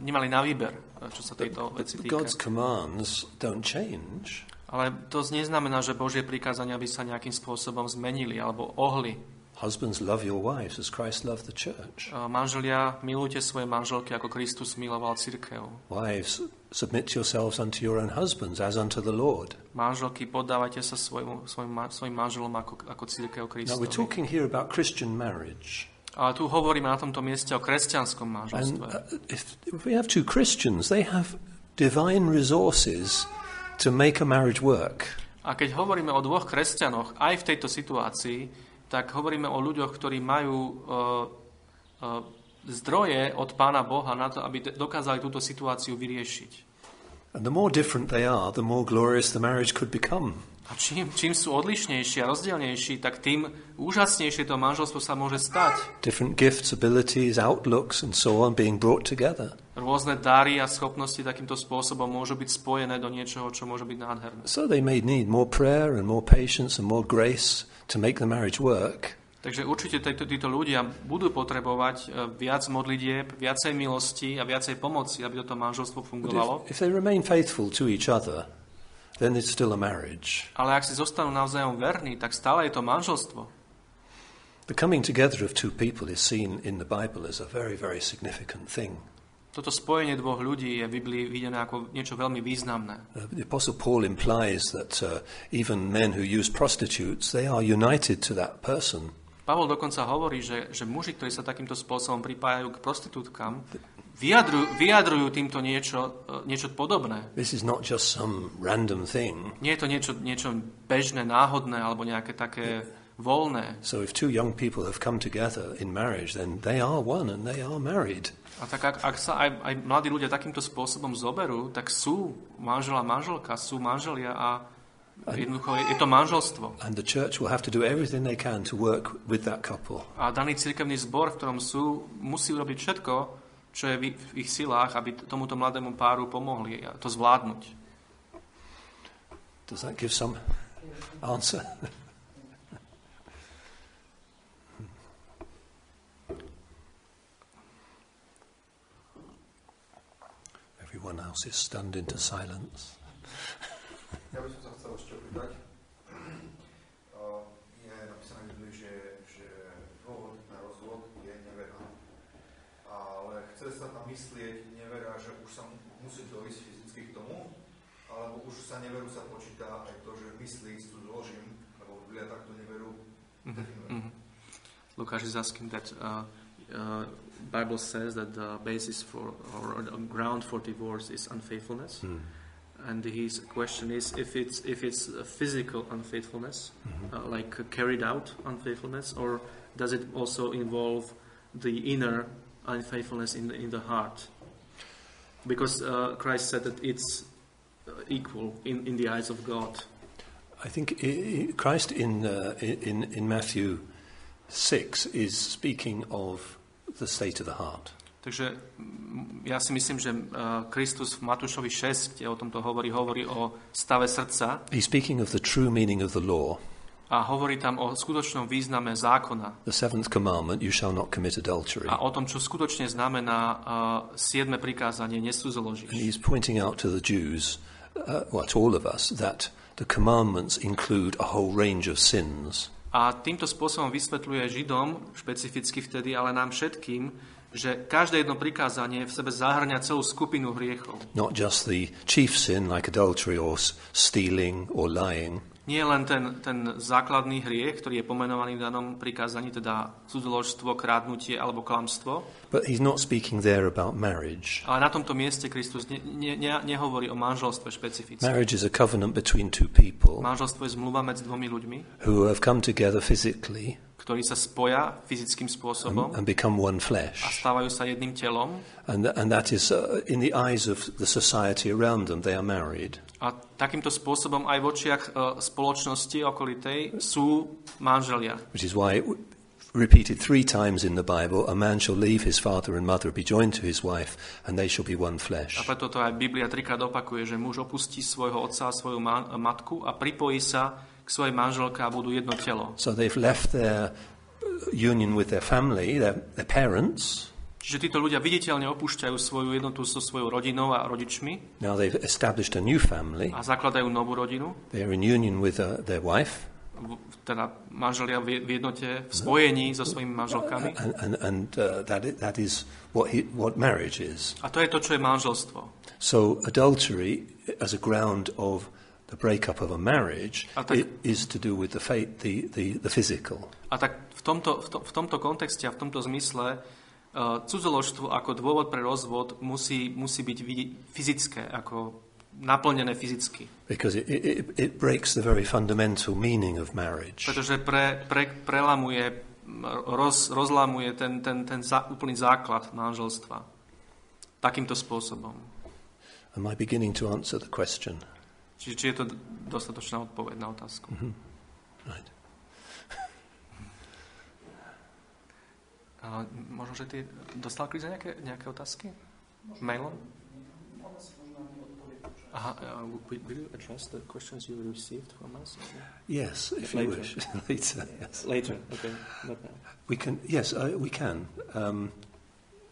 nemali na výber, uh, čo sa tejto veci týka. God's commands don't change. Ale to neznamená, že Božie prikázania by sa nejakým spôsobom zmenili alebo ohli. Husbands, love your wives as Christ loved the church. Uh, Manželia, milujte svoje manželky, ako Kristus miloval církev. Wives, submit yourselves unto your own husbands as unto the Lord. Manželky, poddávajte sa svojim, ma- svojim manželom ako, ako církev Now, we're Kristovi. talking here about Christian marriage. Ale tu hovoríme na tomto mieste o kresťanskom And manželstve. uh, if, we have two Christians, they have divine resources to make a marriage work. A keď hovoríme o dvoch kresťanoch aj v tejto situácii, tak hovoríme o ľuďoch, ktorí majú uh, uh, zdroje od Pána Boha na to, aby dokázali túto situáciu vyriešiť. And the more different they are, the more glorious the marriage could become. A čím, čím sú odlišnejší a rozdielnejší, tak tým úžasnejšie to manželstvo sa môže stať. Different gifts, abilities, outlooks, and so on being brought together. Rôzne dary a schopnosti takýmto spôsobom môžu byť spojené do niečoho, čo môže byť nádherné. So they may need more prayer and more patience and more grace to make the marriage work. Takže určite títo, títo ľudia budú potrebovať e, viac modlitieb, viacej milosti a viacej pomoci, aby toto manželstvo fungovalo. if, if they remain faithful to each other, then it's still a marriage. Ale ak si zostanú navzájom verní, tak stále je to manželstvo. The coming together of two people is seen in the Bible as a very, very significant thing. Toto spojenie dvoch ľudí je v Biblii videné ako niečo veľmi významné. Uh, the Apostle Paul implies that uh, even men who use prostitutes, they are united to that person. Pavol dokonca hovorí, že, že muži, ktorí sa takýmto spôsobom pripájajú k prostitútkam, vyjadrujú, vyjadrujú týmto niečo, e, niečo podobné. This is not just some random thing. Nie je to niečo, niečo bežné, náhodné alebo nejaké také voľné. So if two young people have come together in marriage, then they are one and they are married. A tak ak, ak sa aj, aj mladí ľudia takýmto spôsobom zoberú, tak sú manžel a manželka, sú manželia a jednoducho je, je to manželstvo. And the church will have to do everything they can to work with that couple. A daný cirkevný zbor, v ktorom sú, musí urobiť všetko, čo je v ich- silách, aby tomuto mladému páru pomohli a to zvládnuť. Does that give some answer? Everyone else is stunned into silence. Ja by som sa chcel ešte opýtať. Uh, Je napísané v Biblii, že, že dôvod na rozvod je nevera. Ale chce sa tam myslieť nevera, že už sa musí dojsť fyzicky k tomu, alebo už sa neveru sa počíta aj to, že myslí s zložím, lebo Biblia takto neveru definuje. Mhm. Lukáš is asking that uh, uh, Bible says that the basis for or the ground for divorce is unfaithfulness, and his question is if it's if it's a physical unfaithfulness, uh, like carried out unfaithfulness, or does it also involve the inner unfaithfulness in the, in the heart? Because uh, Christ said that it's uh, equal in, in the eyes of God. I think i- i- Christ in, uh, in, in Matthew 6 is speaking of the state of the heart. Takže mm, ja si myslím, že uh, Kristus v Matúšovi 6, kde o tomto hovorí, hovorí o stave srdca He's speaking of the true meaning of the law. A hovorí tam o skutočnom význame zákona The seventh commandment, you shall not commit adultery. a o tom, čo skutočne znamená uh, siedme prikázanie And nesúzoložíš. he's pointing out to the Jews, uh, well, to all of us, that the commandments include a whole range of sins. A týmto spôsobom vysvetľuje Židom, špecificky vtedy, ale nám všetkým, že každé jedno prikázanie v sebe zahrňa celú skupinu hriechov. Not just the chief sin like adultery or stealing or lying, Nie len ten, ten základný hriech, ktorý je pomenovaný v danom prikázaní, teda cudzoložstvo, krádnutie alebo klamstvo, but he's not speaking there about marriage. ale na tomto mieste Kristus ne, ne, ne, nehovorí o manželstve špecificky. Marriage is a covenant between two people Manželstvo je zmluva medzi dvomi ľuďmi, who have come together physically ktorí sa spoja fyzickým spôsobom and become one a flesh. stávajú sa jedným telom. And, and that is, uh, in the eyes of the society around them, they are married. A takýmto spôsobom aj v očiach e, spoločnosti okolitej sú manželia. Which is why, repeated three times in the Bible, a man shall leave his father and mother, be joined to his wife, and they shall be one A flesh. preto to aj Biblia trikrát opakuje, že muž opustí svojho otca a svoju ma- matku a pripojí sa k svojej manželke a budú jedno telo. So they've left their uh, union with their family, their, their parents. Čiže títo ľudia viditeľne opúšťajú svoju jednotu so svojou rodinou a rodičmi Now they've established a new family. a zakladajú novú rodinu. They're in union with uh, their wife, teda manželia v jednote, v spojení so svojimi manželkami. and, and, and uh, that, that is what, he, what marriage is. A to je to, čo je manželstvo. So adultery, as a ground of the breakup of a marriage, A tak- is to do with the, fate, the, the, the physical. A tak v tomto, v, to, v tomto kontexte a v tomto zmysle uh, cudzoložstvo ako dôvod pre rozvod musí, musí byť fyzické, ako naplnené fyzicky. Because it, it, it breaks the very fundamental meaning of marriage. Pretože pre, pre, prelamuje roz, rozlámuje ten, ten, ten za, úplný základ manželstva. Takýmto spôsobom. Am I beginning to answer the question? Čiže či je to dostatočná odpoveď na otázku. Mm-hmm. Right. A možno, že ty dostal Chris nejaké, nejaké otázky? Mailom? Aha, uh, will you address the questions you received from us? Yes, if Later. you wish. [laughs] Later, yes. Later, okay. Not now. We can, yes, uh, we can. Um,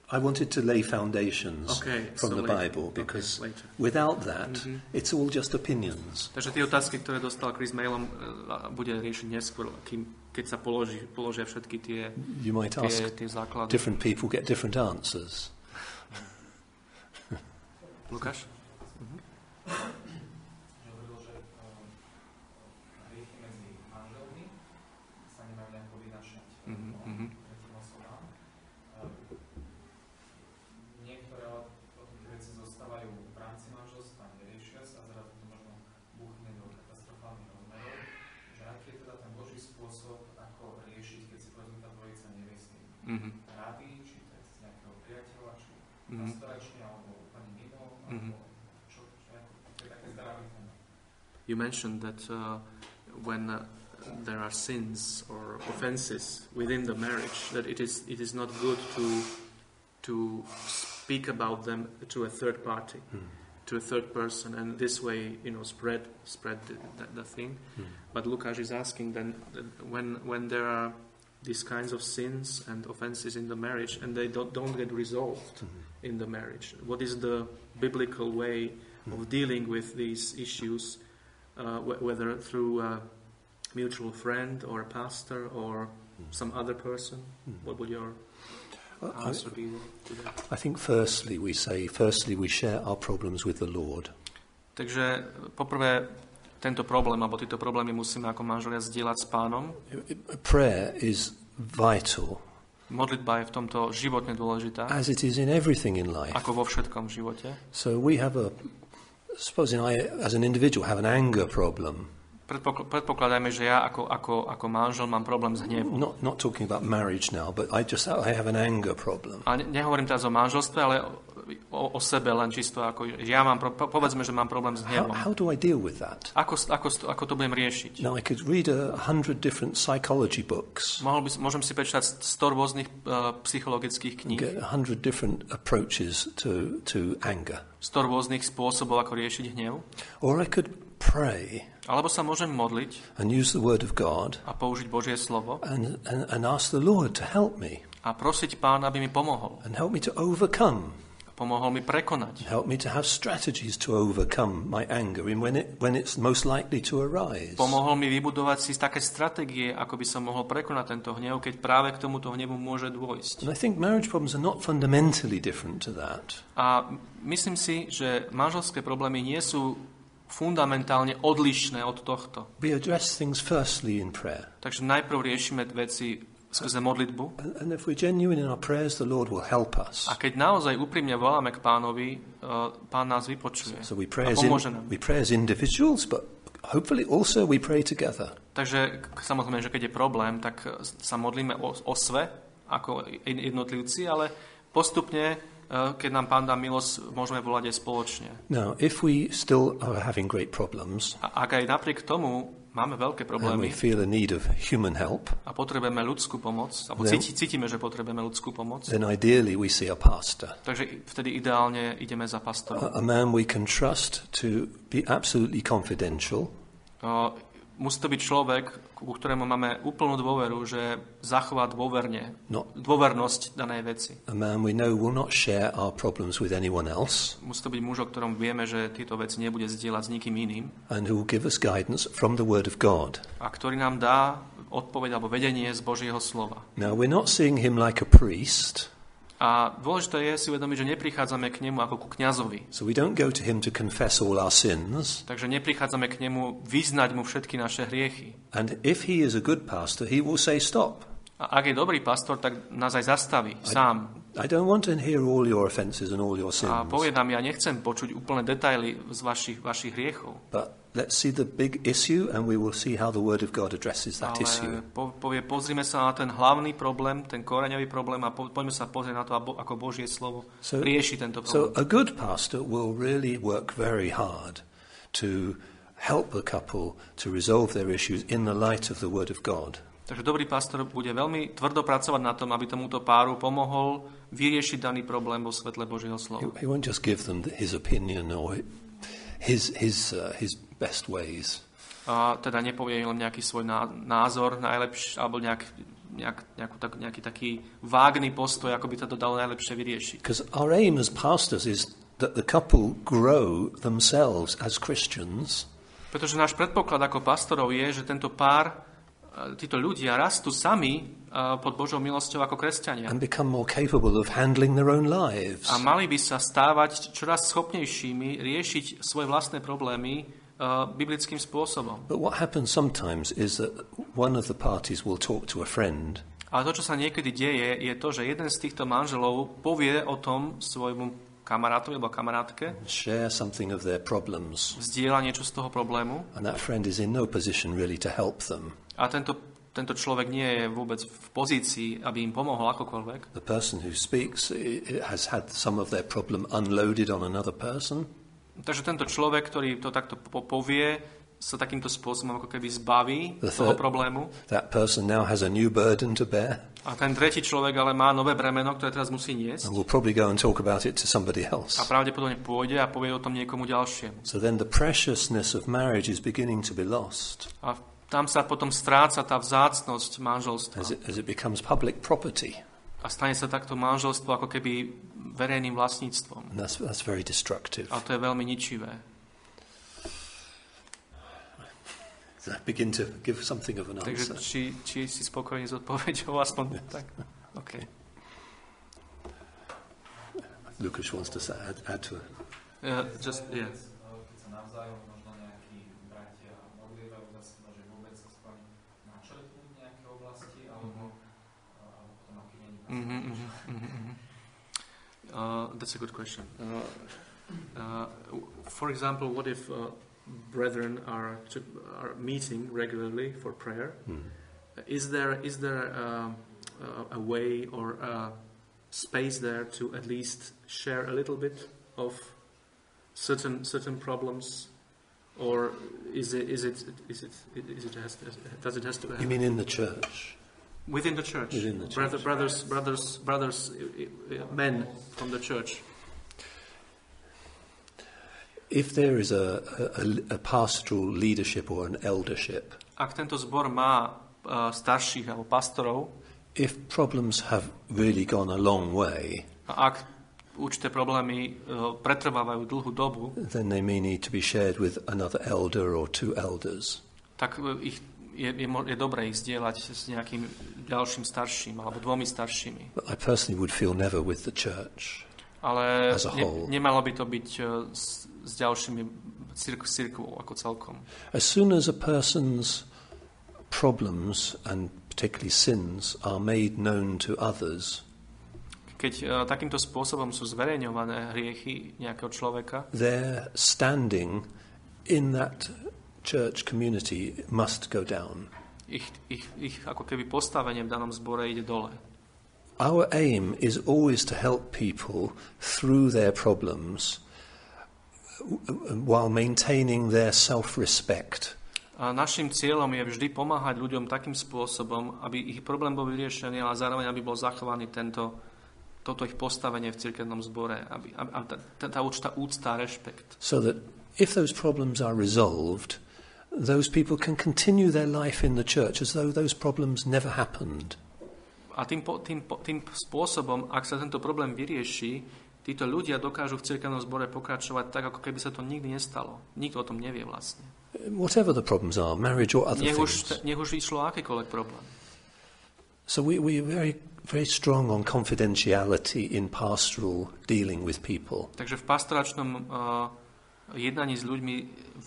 I wanted to lay foundations Okay, from so the later. Bible Okay, because later. without that, Mhm. it's all just opinions. Takže tie otázky, ktoré dostal Chris mailom, e, bude riešiť neskôr, kým, keď sa položí, položia všetky tie, You might ask tie, tie základy. different people, get different answers. Lukáš? že You mentioned that uh, when uh, there are sins or offenses within the marriage, that it is it is not good to to speak about them to a third party, Hmm. to a third person, and this way, you know, spread spread the, the, the thing. Hmm. But Lukáš is asking then when when there are these kinds of sins and offenses in the marriage and they don't, don't get resolved Mhm. in the marriage, what is the biblical way of dealing with these issues, uh, wh- whether through a mutual friend or a pastor or some other person? What would your I, answer be to that? I think firstly we say, firstly we share our problems with the Lord. Takže poprvé tento problém, alebo tieto problémy musíme ako manželia zdieľať s pánom. Prayer is vital, Modlitba je v tomto životne dôležitá, as it is in everything in life. ako vo všetkom v živote. So we have a, supposing I, as an individual, have an anger problem. Predpokl- predpokladajme, že ja ako, ako, ako manžel mám problém s hnevom. Not, not talking about marriage now, but I just I have an anger problem. A ne- nehovorím teraz o manželstve, ale o, o sebe len čisto ako, ja mám, pro- po- povedzme, že mám problém s How, hnevom. how do I deal with that? Ako, ako, ako to budem riešiť? Now, I could read a hundred different psychology books, Mohol by, môžem si prečítať 100 rôznych uh, psychologických kníh, get a hundred different approaches to, to anger. 100 rôznych spôsobov, ako riešiť hnev. Or I could pray Alebo sa môžem modliť and use the word of God a použiť Božie slovo and, and, and ask the Lord to help me a prosiť pána, aby mi pomohol. and help me to overcome, Pomohol mi prekonať. help me to have strategies to overcome my anger when, it, when it's most likely to arise. Pomohol mi vybudovať si také stratégie, ako by som mohol prekonať tento hnev, keď práve k tomuto hnevu môže dôjsť. And I think marriage problems are not fundamentally different to that. A myslím si, že manželské problémy nie sú fundamentálne odlišné od tohto. We address things firstly in prayer. Takže najprv riešime veci skrze modlitbu And, if we're genuine in our prayers, the Lord will help us. a keď naozaj úprimne voláme k pánovi, uh, pán nás vypočuje So we pray, a pomôže nám. we pray as individuals, but hopefully also we pray together. Takže samozrejme, že keď je problém, tak sa modlíme o, o sve ako jed- jednotlivci, ale postupne, keď nám pán dá milosť, môžeme volať aj spoločne. Now, if we still are having great problems A ak aj napriek tomu máme veľké and we problémy feel a need of human help, a potrebujeme ľudskú pomoc, alebo Then- cíti, cítime, že potrebujeme ľudskú pomoc, then ideally we see a pastor, takže vtedy ideálne ideme za pastorom. a, a man we can trust to be absolutely confidential, Uh, musí to byť človek, ku ktorému máme úplnú dôveru, že zachová dôverne, not dôvernosť danej veci. a man we know will not share our problems with anyone else, Musí to byť muž, o ktorom vieme, že tieto veci nebude zdieľať s nikým iným and who will give us guidance from the Word of God. a ktorý nám dá odpoveď alebo vedenie z Božieho slova. Now, we're not seeing him like a priest, A dôležité je si uvedomiť, že neprichádzame k nemu ako ku kňazovi. so we don't go to him to confess all our sins. Takže neprichádzame k nemu vyznať mu všetky naše hriechy. And if he is a good pastor, he will say, Stop. A ak je dobrý pastor, tak nás aj zastaví sám. I don't want to hear all your offences and all your A sins. povie nám, ja nechcem počuť úplné detaily z vašich, vašich hriechov. But let's see the big issue and we will see how the Word of God addresses that issue. Ale po, povie, pozrime sa na ten hlavný problém, ten koreňový problém a po, poďme sa pozrieť na to, ako Božie slovo So- rieši tento So problém. a good pastor will really work very hard to help the couple to resolve their issues in the light of the Word of God. Takže dobrý pastor bude veľmi tvrdo pracovať na tom, aby tomuto páru pomohol vyriešiť daný problém vo svetle Božieho He, slova. he won't just give them his opinion or his, his, uh, his best ways. A teda nepovie len nejaký svoj ná- názor najlepší, alebo nejak, nejak, nejakú, tak, nejaký taký vágný postoj, ako by to dalo najlepšie vyriešiť. Because our aim as pastors is that the couple grow themselves as Christians Pretože náš predpoklad ako pastorov je, že tento pár, e, títo ľudia rastú sami e, pod Božou milosťou ako kresťania. and become more capable of handling their own lives. A mali by sa stávať čoraz schopnejšími riešiť svoje vlastné problémy uh, biblickým spôsobom. But what happens sometimes is that one of the parties will talk to a friend Ale to, čo sa niekedy deje, je to, že jeden z týchto manželov povie o tom svojmu kamarátovi alebo kamarátke, share something of their problems, zdieľa niečo z toho problému and that friend is in no position really to help them. a tento, tento človek nie je vôbec v pozícii, aby im pomohol akokoľvek. The person who speaks has had some of their problem unloaded on another person, Takže tento človek, ktorý to takto po- povie, sa takýmto spôsobom ako keby zbaví The toho problému. that person now has a new burden to bear A ten tretí človek ale má nové bremeno, ktoré teraz musí niesť. and will probably go and talk about it to somebody else. A pravdepodobne pôjde a povie o tom niekomu ďalšiemu. So then the preciousness of marriage is beginning to be lost A tam sa potom stráca tá vzácnosť manželstva. as it, as it becomes public property. A stane sa takto manželstvo ako keby verejným vlastníctvom. And that's, that's very destructive. A to je veľmi ničivé. Does that begin to give something of an Takže answer? či, či si spokojný s odpoveďou, aspoň tak. OK. Lucas wants to add, add to it. Uh, just, yeah. Není Mhm, mhm, mhm, mhm. Uh, that's a good question. Uh, uh, w- for example, what if uh, brethren are to, are meeting regularly for prayer? Hmm. Is there is there a, a way or a space there to at least share a little bit of certain certain problems, or is it is it is it is it has to, does it has to You mean in the church? Within the church, Within the Brother, brothers, brothers, brothers, uh, uh, men from the church. If there is a, a, a pastoral leadership or an eldership, Ak tento zbor má uh, starších alebo pastorov, if problems have really gone a long way, ak určité problémy uh, pretrvávajú dlhú dobu, then they may need to be shared with another elder or two elders. tak ich je, je, je dobré ich zdieľať s nejakým ďalším starším alebo dvomi staršími. But I personally would feel never with the church. Ale As a ne, whole. nemalo by to byť uh, s, s ďalšími cirkvou ako celkom. As soon as a person's problems and particularly sins are made known to others, Keď uh, takýmto spôsobom sú zverejňované hriechy nejakého človeka, their standing in that church community must go down. ich, ich, ich ako keby postavenie v danom zbore ide dole. Our aim is always to help people through their problems while maintaining their self respect. A našim cieľom je vždy pomáhať ľuďom takým spôsobom, aby ich problém bol vyriešený, ale zároveň aby bol zachovaný tento, toto ich postavenie v cirkevnom zbore, aby, aby, aby tá, tá, tá určitá úcta rešpekt. So that if those problems are resolved, those people can continue their life in the church as though those problems never happened. A tým, po, tým, po, tým spôsobom, ak sa tento problém vyrieši, títo ľudia dokážu v cirkevnom zbore pokračovať tak, ako keby sa to nikdy nestalo. Nikto o tom nevie vlastne. Whatever the problems are, marriage or other Nech už, things. nech už išlo akýkoľvek problém. So we, we are very, very strong on confidentiality in pastoral dealing with people. Takže v pastoračnom uh, jednaní s ľuďmi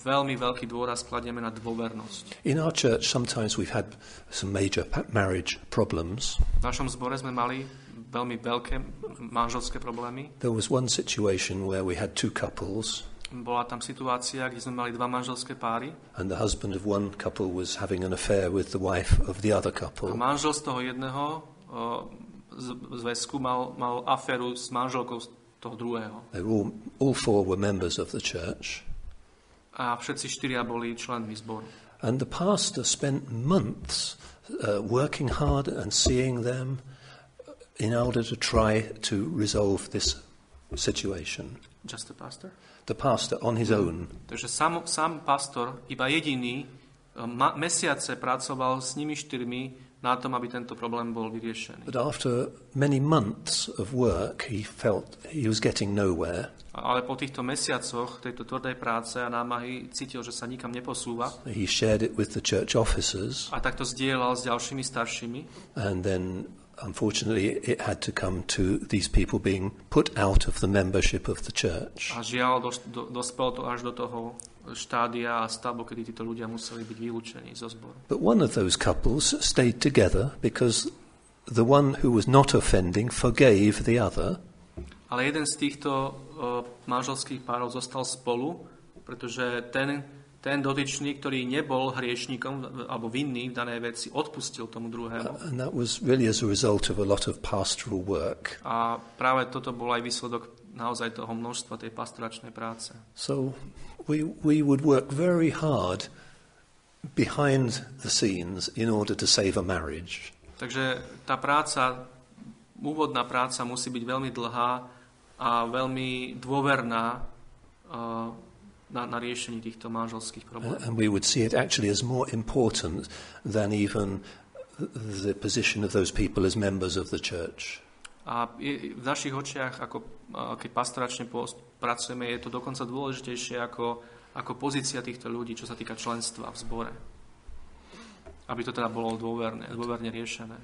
veľmi veľký dôraz kladieme na dôvernosť. In our church, sometimes we've had some major marriage problems. V našom zbore sme mali veľmi veľké manželské problémy. There was one situation where we had two couples, Bola tam situácia, kde sme mali dva manželské páry and the husband of one couple was having an affair with the wife of the other a couple. manžel z toho jedného z- zväzku mal, mal aféru s manželkou toho druhého. They were all, all four were members of the church. A všetci štyria boli členmi zboru. And the pastor spent months uh, working hard and seeing them in order to try to resolve this situation. Just a pastor? The pastor, on his own, Takže sám, sám pastor, iba jediný, e, ma, mesiace pracoval s nimi štyrmi na tom, aby tento problém bol vyriešený. but after many months of work, he felt he was getting nowhere. Ale po týchto mesiacoch tejto tvrdej práce a námahy cítil, že sa nikam neposúva He shared it with the church officers, a takto zdieľal s ďalšími staršími and then unfortunately it had to come to these people being put out of the membership of the church. a žiaľ dos, do, dospelo to až do toho štádia a stavu, kedy títo ľudia museli byť vylúčení zo zboru. But one of those couples stayed together because the one who was not offending forgave the other, Ale jeden z týchto uh, manželských párov zostal spolu, pretože ten, ten dotyčný, ktorý nebol hriešníkom alebo vinný v danej veci, odpustil tomu druhému. and that was really as a result of a lot of pastoral work. A práve toto bol aj výsledok naozaj toho množstva tej pastoračnej práce. So we, we would work very hard behind the scenes in order to save a marriage. Takže tá práca, úvodná práca musí byť veľmi dlhá a veľmi dôverná uh, na, na riešení týchto manželských problémov. And we would see it actually as more important than even the position of those people as members of the church. A je, v našich očiach, ako, keď pastoračne pracujeme, je to dokonca dôležitejšie ako, ako pozícia týchto ľudí, čo sa týka členstva v zbore. Aby to teda bolo dôverne, dôverne riešené.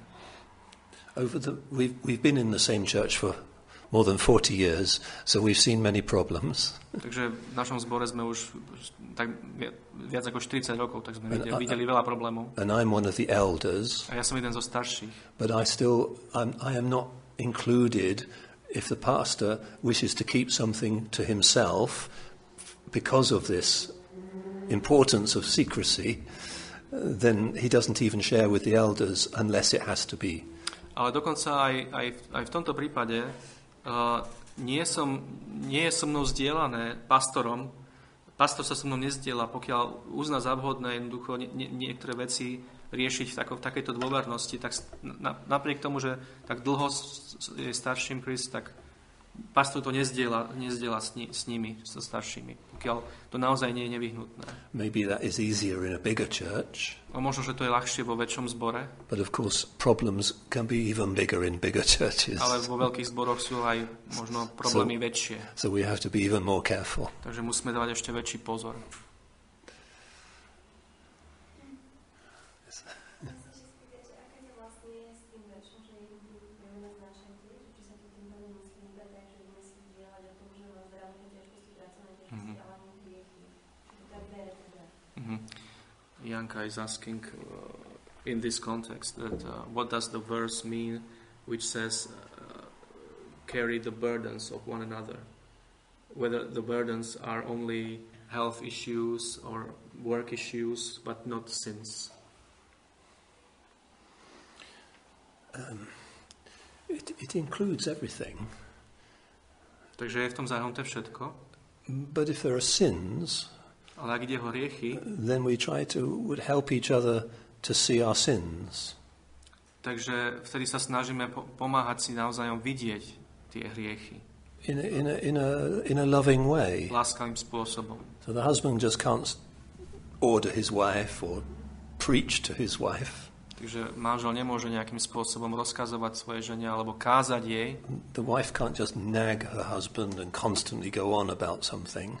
Over the, we've, we've been in the same church for more than 40 years, so we've seen many problems. Takže v našom zbore sme už tak vi- viac ako 40 rokov, tak sme videli, videli veľa problémov. And I'm one of the elders, A ja som jeden zo starších. but I still, I'm, I am not included if the pastor wishes to keep something to himself because of this importance of secrecy, then he doesn't even share with the elders unless it has to be. Ale dokonca aj, aj, v- aj v tomto prípade uh, nie, som, nie je so mnou zdieľané pastorom, pastor sa so mnou nezdieľa, pokiaľ uzná za vhodné jednoducho nie, nie, niektoré veci riešiť v, tako, v takejto dôvernosti, tak na, napriek tomu, že tak dlho je starším Chris, tak pastor to nezdieľa, nezdieľa s, ni, s nimi, so staršími, pokiaľ to naozaj nie je nevyhnutné. Maybe that is easier in a bigger church, A možno, že to je ľahšie vo väčšom zbore, but of course problems can be even bigger in bigger churches. ale vo veľkých zboroch sú aj možno problémy väčšie. So we have to be even more careful. Takže musíme dávať ešte väčší pozor. Janka is asking uh, in this context that uh, what does the verse mean which says uh, carry the burdens of one another? Whether the burdens are only health issues or work issues but not sins. Um, it, it includes everything, takže je v tom zahrnuté všetko? But if there are sins, ale ak ide o hriechy then we try to would help each other to see our sins. takže vtedy sa snažíme po- pomáhať si navzájom vidieť tie hriechy In a, in, a, in, a, in a loving way. láskavým spôsobom So the husband just can't order his wife or preach to his wife. Takže manžel nemôže nejakým spôsobom rozkazovať svojej žene alebo kázať jej. The wife can't just nag her husband and constantly go on about something.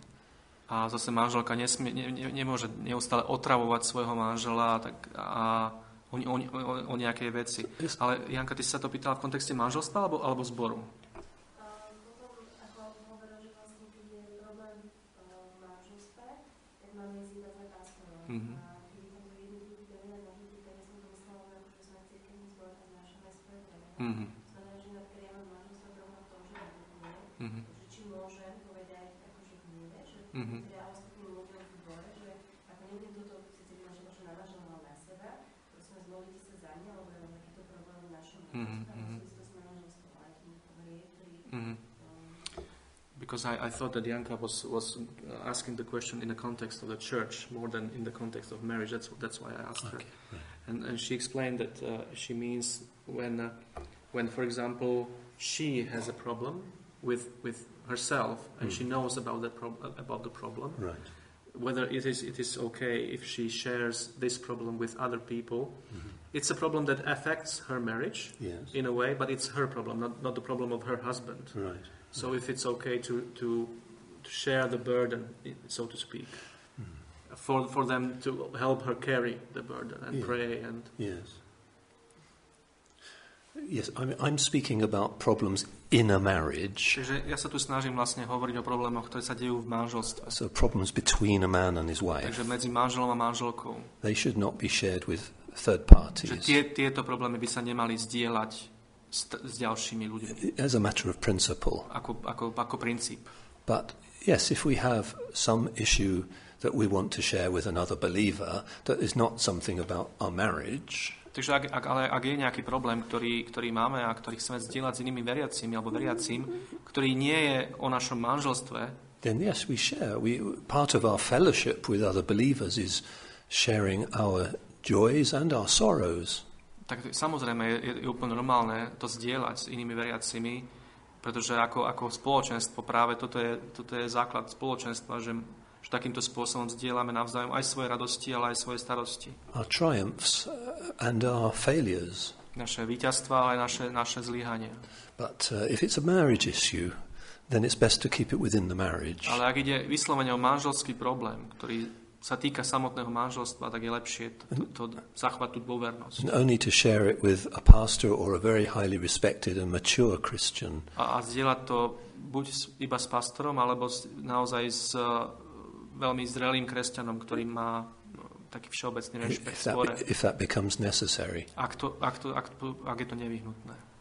A zase manželka nesmie, ne, ne, nemôže neustále otravovať svojho manžela tak, a o, o, o, o nejakej veci. Ale Janka, ty si sa to pýtala v kontexte manželstva alebo, alebo zboru? Potom, ako hovoril, že vlastne keď je problém uh, v manželstve, tak máme ísť iba za pastorom. Mhm. A keď tam to jedni budú bremena nahýty, tak ja som to myslela len ako, že sme cirkevný zbor a znášame svoje bremena. Mhm. Znamená, že napríklad ja mám manželstvo problém v tom, že nebuduje, Mhm. že či môžem povedať akože v hnieve, že Mhm. teda ostatným ľuďom v dvore, že ako nebudem toto, síce vy máte možno navažoval na seba, prosím vás, modlite sa za mňa, lebo ja mám takýto problém v našom Mhm, manželstve, a mhm. súvisí to s mojím manželstvom, ale aký hriech, ktorý Mhm. um, Because I, I thought that Janka was, was uh, asking the question in the context of the church more than in the context of marriage. That's, that's why I asked her. Okay, right. And, and she explained that uh, she means when, uh, when, for example, she has a problem with, with herself and she hmm. knows about, that prob- about the problem, Right. whether it is, it is okay if she shares this problem with other people. Mm-hmm. It's a problem that affects her marriage Yes. in a way, but it's her problem, not, not the problem of her husband. Right. So if it's okay to, to, to share the burden, so to speak, hmm. for, for them to help her carry the burden and pray and Yes. Yes, I'm, I'm speaking about problems in a marriage. Čiže ja sa tu snažím vlastne hovoriť o problémoch, ktoré sa dejú v manželstve. So problems between a man and his wife. Takže medzi manželom a manželkou. They should not be shared with third Že parties. tie, tieto problémy by sa nemali zdieľať s, s ďalšími ľuďmi. As a matter of principle. Ako, ako, ako princíp. But yes, if we have some issue that we want to share with another believer that is not something about our marriage, Takže ak, ak, ale ak je nejaký problém, ktorý, ktorý máme a ktorý chceme zdieľať s inými veriacimi alebo veriacím, ktorý nie je o našom manželstve, then yes, we share. We, part of our fellowship with other believers is sharing our joys and our sorrows. tak samozrejme je, je úplne normálne to zdieľať s inými veriacimi, pretože ako, ako spoločenstvo práve toto je, toto je základ spoločenstva, že, že takýmto spôsobom zdieľame navzájom aj svoje radosti, ale aj svoje starosti. Our triumphs and our failures. Naše víťazstva, ale naše, naše zlyhania. But uh, if it's a marriage issue, then it's best to keep it within the marriage. Ale ak ide vyslovene o manželský problém, ktorý sa týka samotného manželstva, tak je lepšie to, to, to zachovať tú dôvernosť. And only to share it with a pastor or a very highly respected and mature Christian. A, a zdieľať to buď iba s pastorom, alebo s, naozaj s veľmi zrelým kresťanom, ktorý má no, taký všeobecný rešpekt If that, if that becomes necessary. ak, to, ak, to, ak, to, ak je to nevyhnutné.